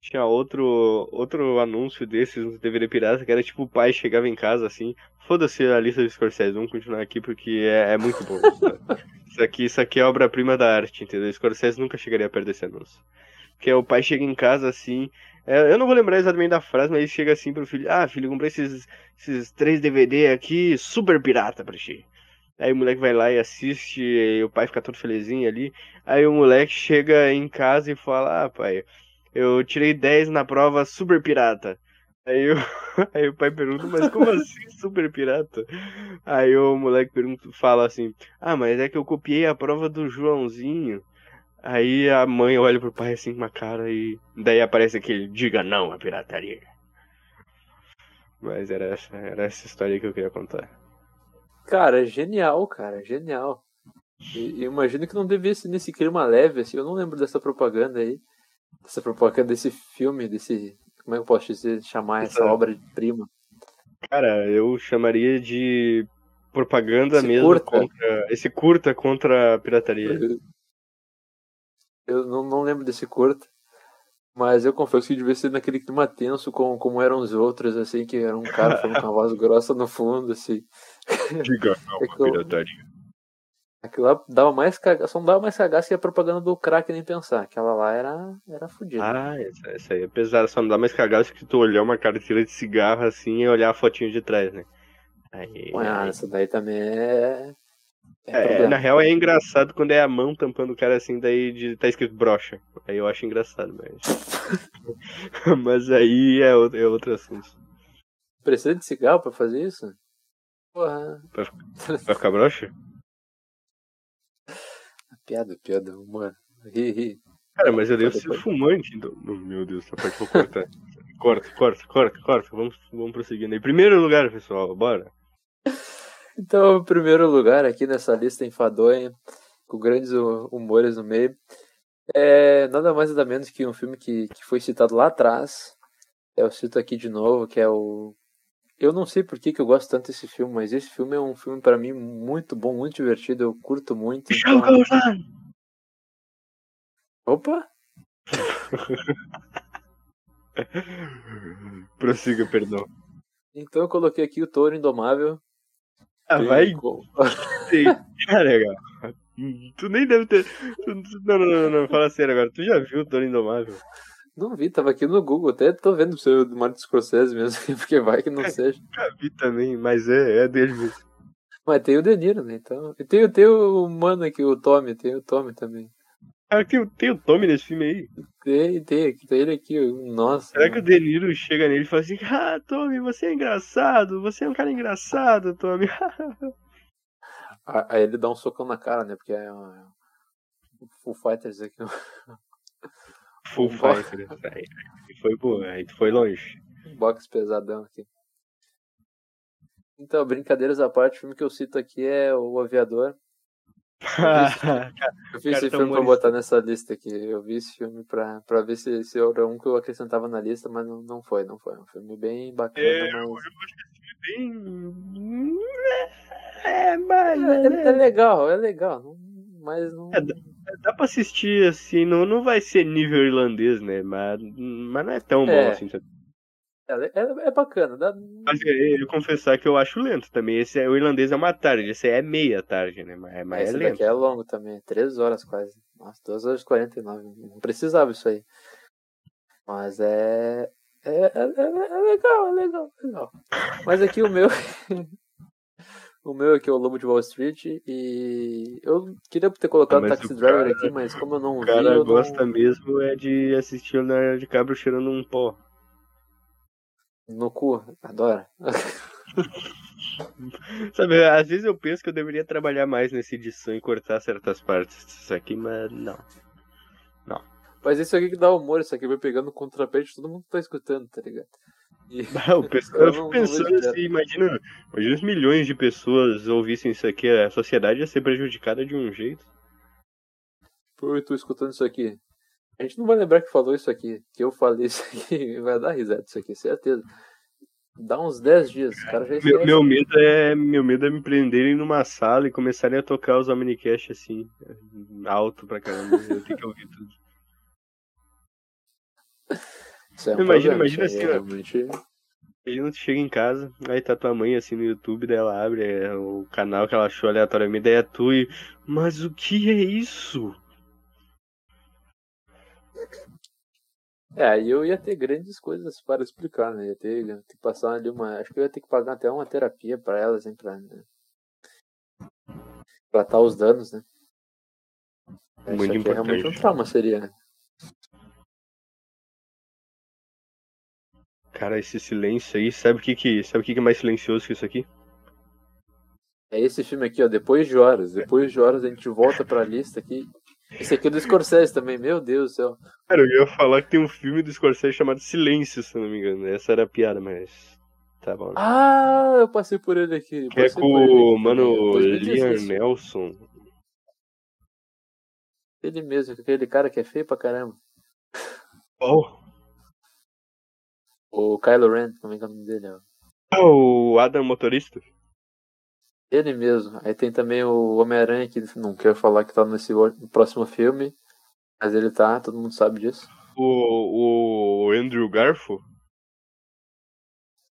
tinha outro outro anúncio desses no DVD Pirata, que era tipo o pai chegava em casa assim, foda-se a lista de Scorsese, vamos continuar aqui porque é, é muito bom. isso [LAUGHS] aqui, isso aqui é obra-prima da arte, entendeu? Scorsese nunca chegaria perto desse anúncio. Que é o pai chega em casa assim, eu não vou lembrar exatamente da frase, mas ele chega assim pro filho: Ah, filho, comprei esses, esses três DVD aqui, super pirata pra ti. Aí o moleque vai lá e assiste, e o pai fica todo felizinho ali. Aí o moleque chega em casa e fala: Ah, pai, eu tirei 10 na prova super pirata. Aí, eu, [LAUGHS] aí o pai pergunta, mas como assim super pirata? Aí o moleque pergunta, fala assim, ah, mas é que eu copiei a prova do Joãozinho. Aí a mãe olha pro pai assim com uma cara e daí aparece aquele diga não à pirataria. Mas era essa, era essa história que eu queria contar. Cara, genial, cara, genial. E, imagino que não devia ser nesse clima leve, assim, eu não lembro dessa propaganda aí. Dessa propaganda desse filme, desse. Como é que eu posso dizer, chamar essa, essa obra-prima? Cara, eu chamaria de propaganda esse mesmo curta. contra. Esse curta contra a pirataria. [LAUGHS] Eu não, não lembro desse curta. Mas eu confesso que devia ser naquele clima tenso com, como eram os outros, assim, que era um cara falando com uma voz grossa no fundo, assim. [LAUGHS] Diga não, é uma pirataria. Aquilo lá dava mais cagaço, só não dava mais cagaço que a propaganda do crack nem pensar. Aquela lá era, era fodida. Ah, essa, essa aí é pesada, só não dá mais cagaço que tu olhar uma carteira de cigarro assim e olhar a fotinho de trás, né? Aí, ah, aí... essa daí também é, é, na real é engraçado quando é a mão tampando o cara assim, daí de, tá escrito brocha. Aí eu acho engraçado, mas. [LAUGHS] mas aí é outro, é outro assunto. Precisa de cigarro pra fazer isso? Porra. Pra, pra ficar brocha? [LAUGHS] Piada, piada, mano. Ri, ri. Cara, mas eu devo ser fumante, então. Oh, meu Deus, essa parte vou cortar. [LAUGHS] corta, corta, corta, corta. Vamos, vamos prosseguindo. Em primeiro lugar, pessoal, bora. Então, o primeiro lugar aqui nessa lista enfadonha, com grandes humores no meio, é nada mais nada menos que um filme que, que foi citado lá atrás. Eu cito aqui de novo, que é o. Eu não sei por que, que eu gosto tanto desse filme, mas esse filme é um filme para mim muito bom, muito divertido, eu curto muito. Então... Opa! [LAUGHS] Prossiga, perdão. Então eu coloquei aqui o Touro Indomável. Ah, vai. [LAUGHS] Sim, é. Tu nem deve ter. Não, não, não, não, fala sério agora. Tu já viu o Toro Indomável? Não vi, tava aqui no Google, até tô vendo o seu Martin Scorsese mesmo, [LAUGHS] porque vai que não seja. Já vi também, mas é, é dele mesmo. Mas tem o De Niro, né? Então, e tem, tem o mano aqui, o Tommy, tem o Tommy também. Ah, tem, tem o Tommy nesse filme aí? Tem, tem, tem ele aqui, nossa. Será mano. que o De Niro chega nele e fala assim, ah, Tommy, você é engraçado, você é um cara engraçado, Tommy. [LAUGHS] Aí ele dá um socão na cara, né? Porque é, é Full Fighters aqui. [LAUGHS] Full Fighters. Aí foi boa, aí foi longe. Box pesadão aqui. Então, brincadeiras à parte, o filme que eu cito aqui é O Aviador. Eu vi esse, filme [LAUGHS] pra botar nessa lista aqui. Eu vi esse filme pra, pra ver se, se era um que eu acrescentava na lista, mas não, não foi, não foi. É um filme bem bacana. É, mas... Eu acho que esse filme bem. É, mas. É, é, é legal, é legal. Mas não. É, dá, dá pra assistir assim, não, não vai ser nível irlandês, né? Mas, mas não é tão bom é. assim. É, é, é bacana. Dá... Mas eu, eu confessar que eu acho lento também. Esse é, o irlandês é uma tarde, esse é meia tarde, né? Mas, mas esse é lento. daqui é longo também, 3 horas quase. Nossa, 2 horas e 49. Não precisava isso aí. Mas é. É, é, é, legal, é legal, é legal. Mas aqui o meu. [LAUGHS] O meu aqui é o Lobo de Wall Street e eu queria ter colocado o Taxi Driver aqui, mas como eu não vi. O cara eu gosta não... mesmo é de assistir o Leonardo DiCaprio cheirando um pó. No cu, adora. [LAUGHS] Sabe, às vezes eu penso que eu deveria trabalhar mais nessa edição e cortar certas partes disso aqui, mas não. Não. Mas isso aqui que dá humor, isso aqui vai pegando o contrapente, todo mundo tá escutando, tá ligado? E... [LAUGHS] o pessoal, eu fico pensando assim, imagina, imagina os milhões de pessoas ouvissem isso aqui, a sociedade ia ser prejudicada de um jeito. Pô, eu tô escutando isso aqui. A gente não vai lembrar que falou isso aqui, que eu falei isso aqui, [LAUGHS] vai dar risada isso aqui, certeza. Dá uns 10 dias, cara já meu, meu medo é Meu medo é me prenderem numa sala e começarem a tocar os Omnicast assim, alto pra caramba. Eu tenho que ouvir tudo. [LAUGHS] É um imagina, imagina assim, realmente... Imagina tu chega em casa, aí tá tua mãe assim no YouTube, daí ela abre é, o canal que ela achou aleatoriamente, daí é tu e. Mas o que é isso? É, aí eu ia ter grandes coisas para explicar, né? Ia ter, ter que passar ali uma. Acho que eu ia ter que pagar até uma terapia para elas, hein? Pra, né? tratar os danos, né? Muito importante. É realmente um trauma, seria, né? Cara, esse silêncio aí, sabe o que que, sabe o que que é mais silencioso que isso aqui? É esse filme aqui, ó, depois de horas. Depois de horas a gente volta pra lista aqui. Esse aqui é do Scorsese também, meu Deus do céu. Cara, eu ia falar que tem um filme do Scorsese chamado Silêncio, se não me engano. Essa era a piada, mas. Tá bom. Né? Ah, eu passei por ele aqui. Que é com o mano Liam Nelson. Ele mesmo, aquele cara que é feio pra caramba. Oh. O Kylo Ren, como é que é o nome dele? O Adam Motorista. Ele mesmo. Aí tem também o Homem-Aranha, que não quero falar que tá nesse próximo filme, mas ele tá, todo mundo sabe disso. O, o Andrew Garfo?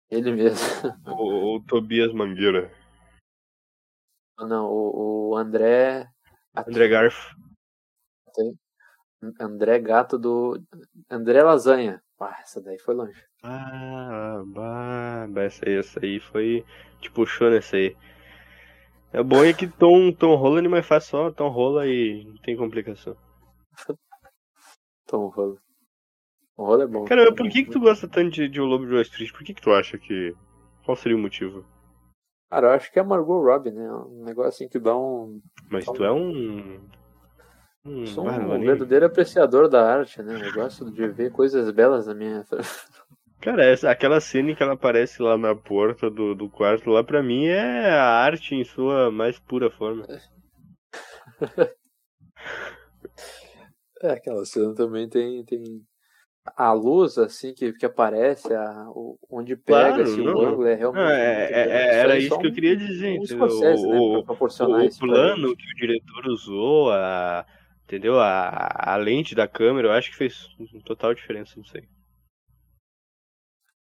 Ele mesmo. [LAUGHS] O, o Tobias Mangueira. Não, o, o André. André Garfo. Tem. André Gato do. André Lasanha. Ah, essa daí foi longe. Ah, bah, essa aí, essa aí foi. Te puxou nessa aí. É bom é que Tom, Tom Holland, mas faz só Tom Rola e não tem complicação. [LAUGHS] Tom Rola. Tom Rola é bom. Cara, por que, que tu gosta tanto de, de O Lobo de Wall Street? Por que, que tu acha que. Qual seria o motivo? Cara, eu acho que é Margot Robbie, né? Um negócio assim que dá um. Mas tu é um. Hum, Sou um verdadeiro apreciador da arte, né? Eu gosto de ver coisas belas na minha. [LAUGHS] Cara, essa, aquela cena que ela aparece lá na porta do, do quarto, lá pra mim é a arte em sua mais pura forma. É, aquela cena também tem, tem a luz, assim, que, que aparece, a, o, onde pega, Claro, assim, não. o ângulo é realmente. Ah, é- é- é- era isso que eu queria dizer, um? Scorsese, né, O- O plano que o diretor usou, a, entendeu? A, a lente da câmera, eu acho que fez total diferença, não sei.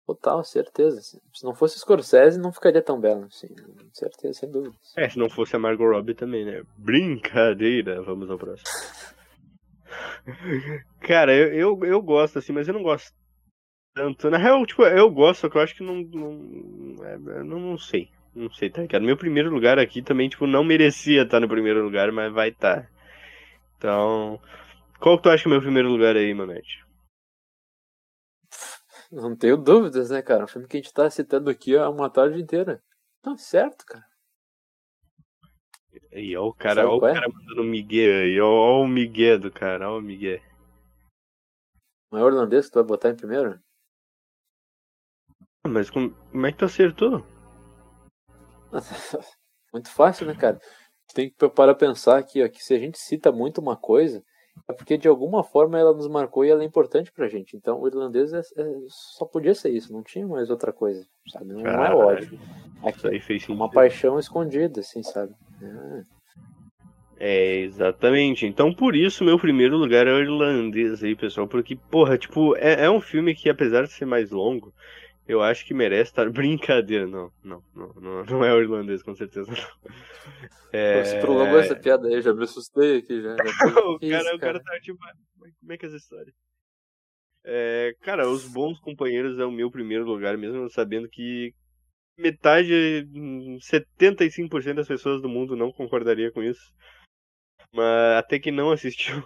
Total, certeza. Se não fosse Scorsese, não ficaria tão belo, assim. Certeza, sem dúvida. É, se não fosse a Margot Robbie também, né? Brincadeira, vamos ao próximo. [LAUGHS] Cara, eu, eu, eu gosto, assim, mas eu não gosto tanto. Na real, tipo, eu gosto, só que eu acho que não. Não, é, não, não sei. Não sei, tá ligado? Meu primeiro lugar aqui também, tipo, não merecia estar no primeiro lugar, mas vai estar. Então. Qual que tu acha que é o meu primeiro lugar aí, Manete? Não tenho dúvidas, né, cara? Um filme que a gente tá citando aqui há uma tarde inteira. Tá certo, cara. Aí, ó o cara, ó o é? cara mandando migué aí, ó, ó o migué do cara, ó o migué. Não é o irlandês que tu vai botar em primeiro? Ah, Mas como, como é que tu acertou? [LAUGHS] Muito fácil, né, cara? Tu tem que parar a pensar aqui, ó, que se a gente cita muito uma coisa, é porque de alguma forma ela nos marcou e ela é importante pra gente. Então o irlandês é- é- só podia ser isso, não tinha mais outra coisa, sabe? Não, não é ódio. É Isso que aí fez é sentido. uma paixão escondida, assim, sabe? É. É, exatamente. Então, por isso, meu primeiro lugar é o irlandês aí, pessoal. Porque, porra, tipo, é, é um filme que, apesar de ser mais longo, eu acho que merece estar. [LAUGHS] Brincadeira, não, não, não, não, é o irlandês, com certeza não. [LAUGHS] É... Você prolongou essa piada aí, já me assustei aqui já. [LAUGHS] o, cara, o cara tá tipo, como é que é essa história? É, cara, Os Bons Companheiros é o meu primeiro lugar, mesmo sabendo que metade, hum, 75% das pessoas do mundo não concordaria com isso. Mas até que não assistiu.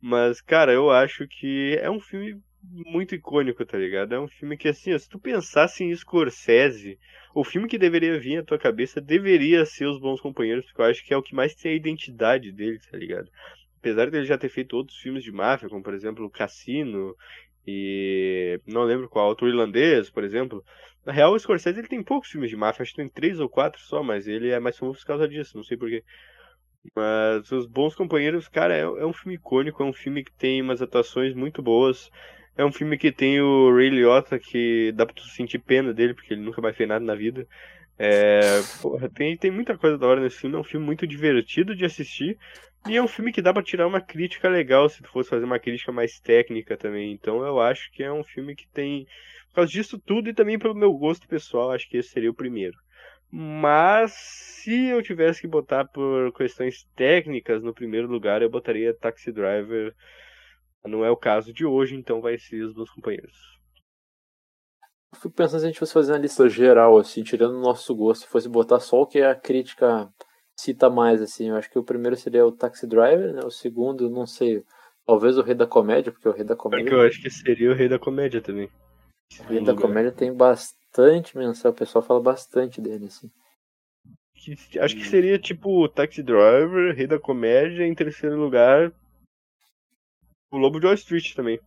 Mas, cara, eu acho que é um filme muito icônico, tá ligado? É um filme que, assim, ó, se tu pensasse em Scorsese, o filme que deveria vir à tua cabeça deveria ser Os Bons Companheiros, porque eu acho que é o que mais tem a identidade dele, tá ligado? Apesar dele já ter feito outros filmes de máfia, como por exemplo Cassino e não lembro qual, outro irlandês, por exemplo. Na real, o Scorsese ele tem poucos filmes de máfia, acho que tem três ou quatro só, mas ele é mais famoso por causa disso, não sei porquê. Mas Os Bons Companheiros, cara, é, é um filme icônico, é um filme que tem umas atuações muito boas. É um filme que tem o Ray Liotta, que dá pra tu sentir pena dele, porque ele nunca mais fez nada na vida. É, porra, tem, tem muita coisa da hora nesse filme, é um filme muito divertido de assistir. E é um filme que dá pra tirar uma crítica legal se tu fosse fazer uma crítica mais técnica também. Então eu acho que é um filme que tem. Por causa disso tudo e também pelo meu gosto pessoal, acho que esse seria o primeiro. Mas se eu tivesse que botar por questões técnicas no primeiro lugar, eu botaria Taxi Driver. Não é o caso de hoje, então vai ser os meus companheiros. Eu fico pensando se a gente fosse fazer uma lista geral, assim, tirando o nosso gosto, fosse botar só o que a crítica cita mais, assim. Eu acho que o primeiro seria o Taxi Driver, né? O segundo, não sei, talvez o Rei da Comédia, porque o Rei da Comédia. que eu acho que seria o rei da comédia também. O Rei da Comédia tem bastante menção, o pessoal fala bastante dele, assim. Que- acho que seria tipo Taxi Driver, Rei da Comédia, em terceiro lugar, o Lobo de Wall Street também.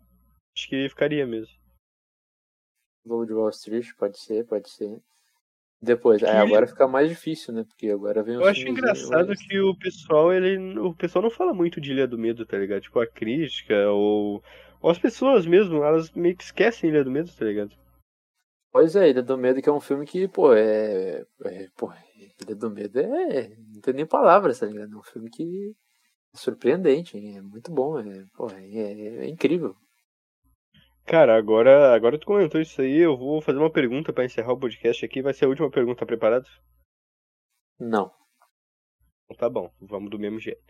Acho que ficaria mesmo. Lobo de Wall Street, pode ser, pode ser. Depois, é, Que- agora fica mais difícil, né? Porque agora vem o Eu acho engraçado que o pessoal, ele. O pessoal não fala muito de Ilha do Medo, tá ligado? Tipo, a crítica, ou. Ou as pessoas mesmo, elas meio que esquecem Ilha do Medo, tá ligado? Pois é, Ilha do Medo, que é um filme que, pô, é. é pô, Ilha do Medo é. Não tem nem palavras, tá ligado? É um filme que é surpreendente, é muito bom, é, pô, é, é incrível. Cara, agora, agora tu comentou isso aí, eu vou fazer uma pergunta pra encerrar o podcast aqui. Vai ser a última pergunta, tá preparado? Não, Então tá bom, vamos do mesmo jeito.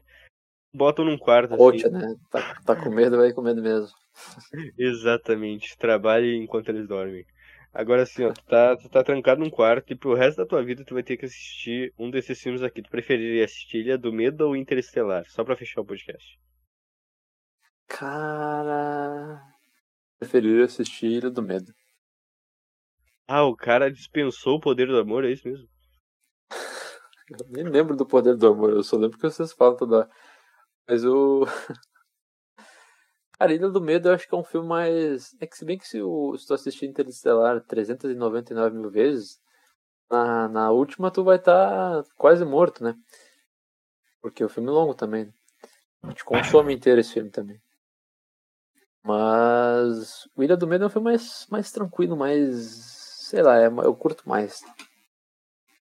Botam num quarto assim. Coach, né? Tá, tá com medo, vai com medo mesmo. [LAUGHS] Exatamente, trabalhe enquanto eles dormem. Agora assim, ó, tu tá, tu tá trancado num quarto e pro resto da tua vida tu vai ter que assistir um desses filmes aqui. Tu preferiria assistir Ilha do Medo ou Interestelar? Só pra fechar o podcast. Cara. Preferiria assistir Ilha do Medo. Ah, o cara dispensou o poder do amor, é isso mesmo? [LAUGHS] Eu nem lembro do poder do amor, eu só lembro que vocês falam toda hora. Mas o. [LAUGHS] Cara, Ilha do Medo eu acho que é um filme mais. É que se bem que se, o... se tu assistir Interestelar 399 mil vezes, na, na última tu vai estar tá quase morto, né? Porque o filme é longo também. Né? A gente consome inteiro esse filme também. Mas o Ilha do Medo é um filme mais, mais tranquilo, mais. sei lá, é, eu curto mais.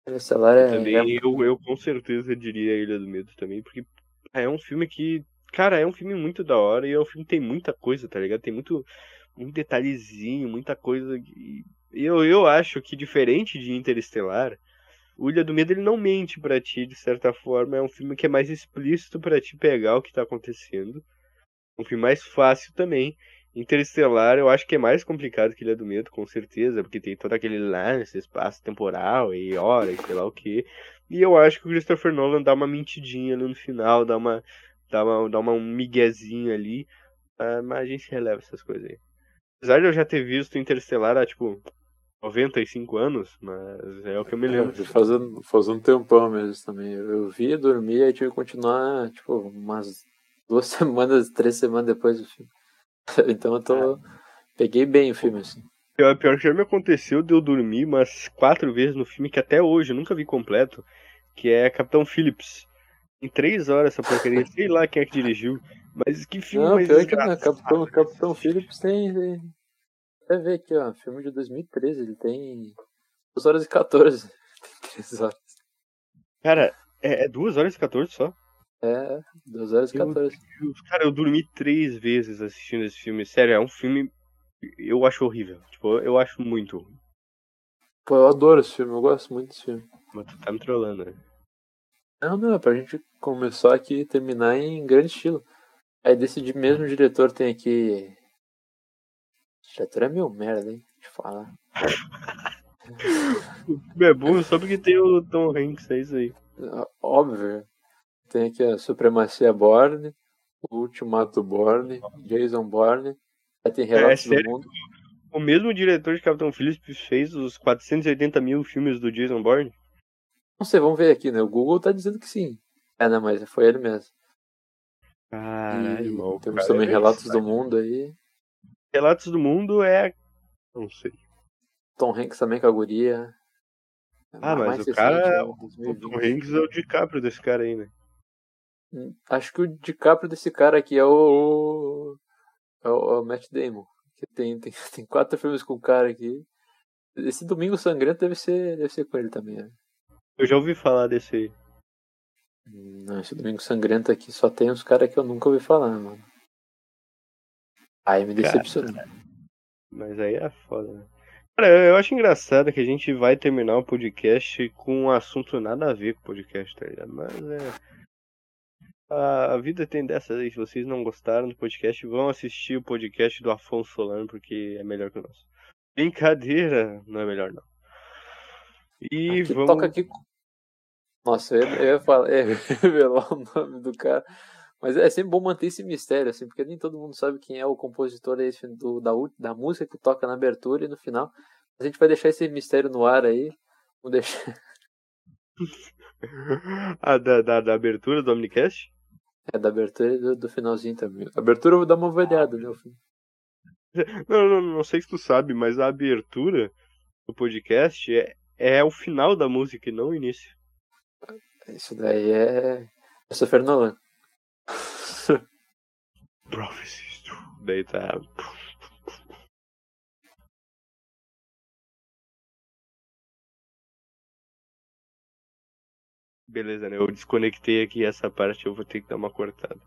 Interestelar é. Também é... Eu, eu com certeza diria Ilha do Medo também, porque é um filme que. Cara, é um filme muito da hora e é um filme que tem muita coisa, tá ligado? Tem muito, muito detalhezinho, muita coisa. E eu, eu acho que diferente de Interestelar, o Ilha do Medo ele não mente para ti, de certa forma. É um filme que é mais explícito para te pegar o que tá acontecendo. Um filme mais fácil também. Interestelar eu acho que é mais complicado que Ilha do Medo, com certeza, porque tem todo aquele lance, espaço temporal e hora e sei lá o que. E eu acho que o Christopher Nolan dá uma mentidinha ali no final, dá uma, dá uma, dá uma um miguezinho ali, uh, mas a gente releva essas coisas aí. Apesar de eu já ter visto Interestelar há, tipo, 95 anos, mas é o que eu me é, lembro. É, faz, um, faz um tempão mesmo também. Eu vi, dormi e tive que continuar, tipo, umas duas [LAUGHS] semanas, três semanas depois do filme. [LAUGHS] Então eu tô. É. Peguei bem o filme, assim. Pior, pior que já me aconteceu de eu dormir umas quatro vezes no filme que até hoje eu nunca vi completo, que é Capitão Phillips. Em três horas essa porcaria, [LAUGHS] sei lá quem é que dirigiu. Mas que filme não, mais pior que não, Capitão, Capitão Phillips tem. Até ver aqui, ó. Filme de 2013, ele tem 2 horas e 14. [LAUGHS] Tem 3 horas. Cara, é 2 horas e 14 só? É, 2 horas e 14. Deus, cara, eu dormi três vezes assistindo esse filme. Sério, é um filme. Eu acho horrível. Tipo, eu acho muito ruim. Pô, eu adoro esse filme, eu gosto muito desse filme. Mas tu tá me trollando, né? Não, não, é pra gente começar aqui e terminar em grande estilo. Aí desse mesmo diretor tem aqui. O diretor é meio merda, hein? Eu falar. [LAUGHS] é bom só porque tem o Tom Hanks, é isso aí. Óbvio. Tem aqui a Supremacia Borne, o Ultimato Borne, Jason Borne. Aí tem Relatos é, do Mundo. O mesmo diretor de Capitão Phillips fez os 480 mil filmes do Jason Bourne? Não sei, vamos ver aqui, né? O Google tá dizendo que sim. É, né? Mas foi ele mesmo. Caralho, irmão. Temos também é Relatos do Mundo aí. Relatos do Mundo é. Não sei. Tom Hanks também com a guria. Ah, mas o cara. Né? O Tom Hanks é o DiCaprio desse cara aí, né? Acho que o DiCaprio desse cara aqui é o. É o, é o Matt Damon. Que tem, tem, [LAUGHS] tem quatro filmes com o cara aqui. Esse Domingo Sangrento deve ser, deve ser com ele também, né? Eu já ouvi falar desse aí. Não, esse Domingo Sangrento aqui só tem os caras que eu nunca ouvi falar, mano. Aí me decepcionou. mas aí é foda, né? Cara, eu acho engraçado que a gente vai terminar o podcast com um assunto nada a ver com o podcast, tá ligado? Mas é. A vida tem dessas aí. Se vocês não gostaram do podcast, vão assistir o podcast do Afonso Solano, porque é melhor que o nosso. Brincadeira, não é melhor não. E aqui, vamos. Toca aqui. Nossa, eu ia, eu ia, falar, [LAUGHS] revelar o nome do cara. Mas é sempre bom manter esse mistério, assim, porque nem todo mundo sabe quem é o compositor esse do, da, da música que toca na abertura e no final. A gente vai deixar esse mistério no ar aí. Vamos deixar. [LAUGHS] A da, da, da abertura do Omnicast? É, da abertura e do, do finalzinho também. A abertura eu vou dar uma variada, né? [LAUGHS] Não, não, não sei se tu sabe, mas a abertura do podcast é, é o final da música e não o início. Isso daí é. Christopher Nolan. [LAUGHS] Prophecies. Daí tá. Beleza, né? Eu desconectei aqui essa parte, eu vou ter que dar uma cortada.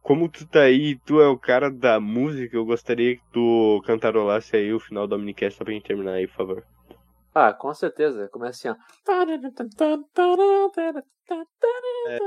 Como tu tá aí, tu é o cara da música, eu gostaria que tu cantarolasse aí o final do Omnicast só pra gente terminar aí, por favor. Ah, com certeza. Começa assim, ó. É.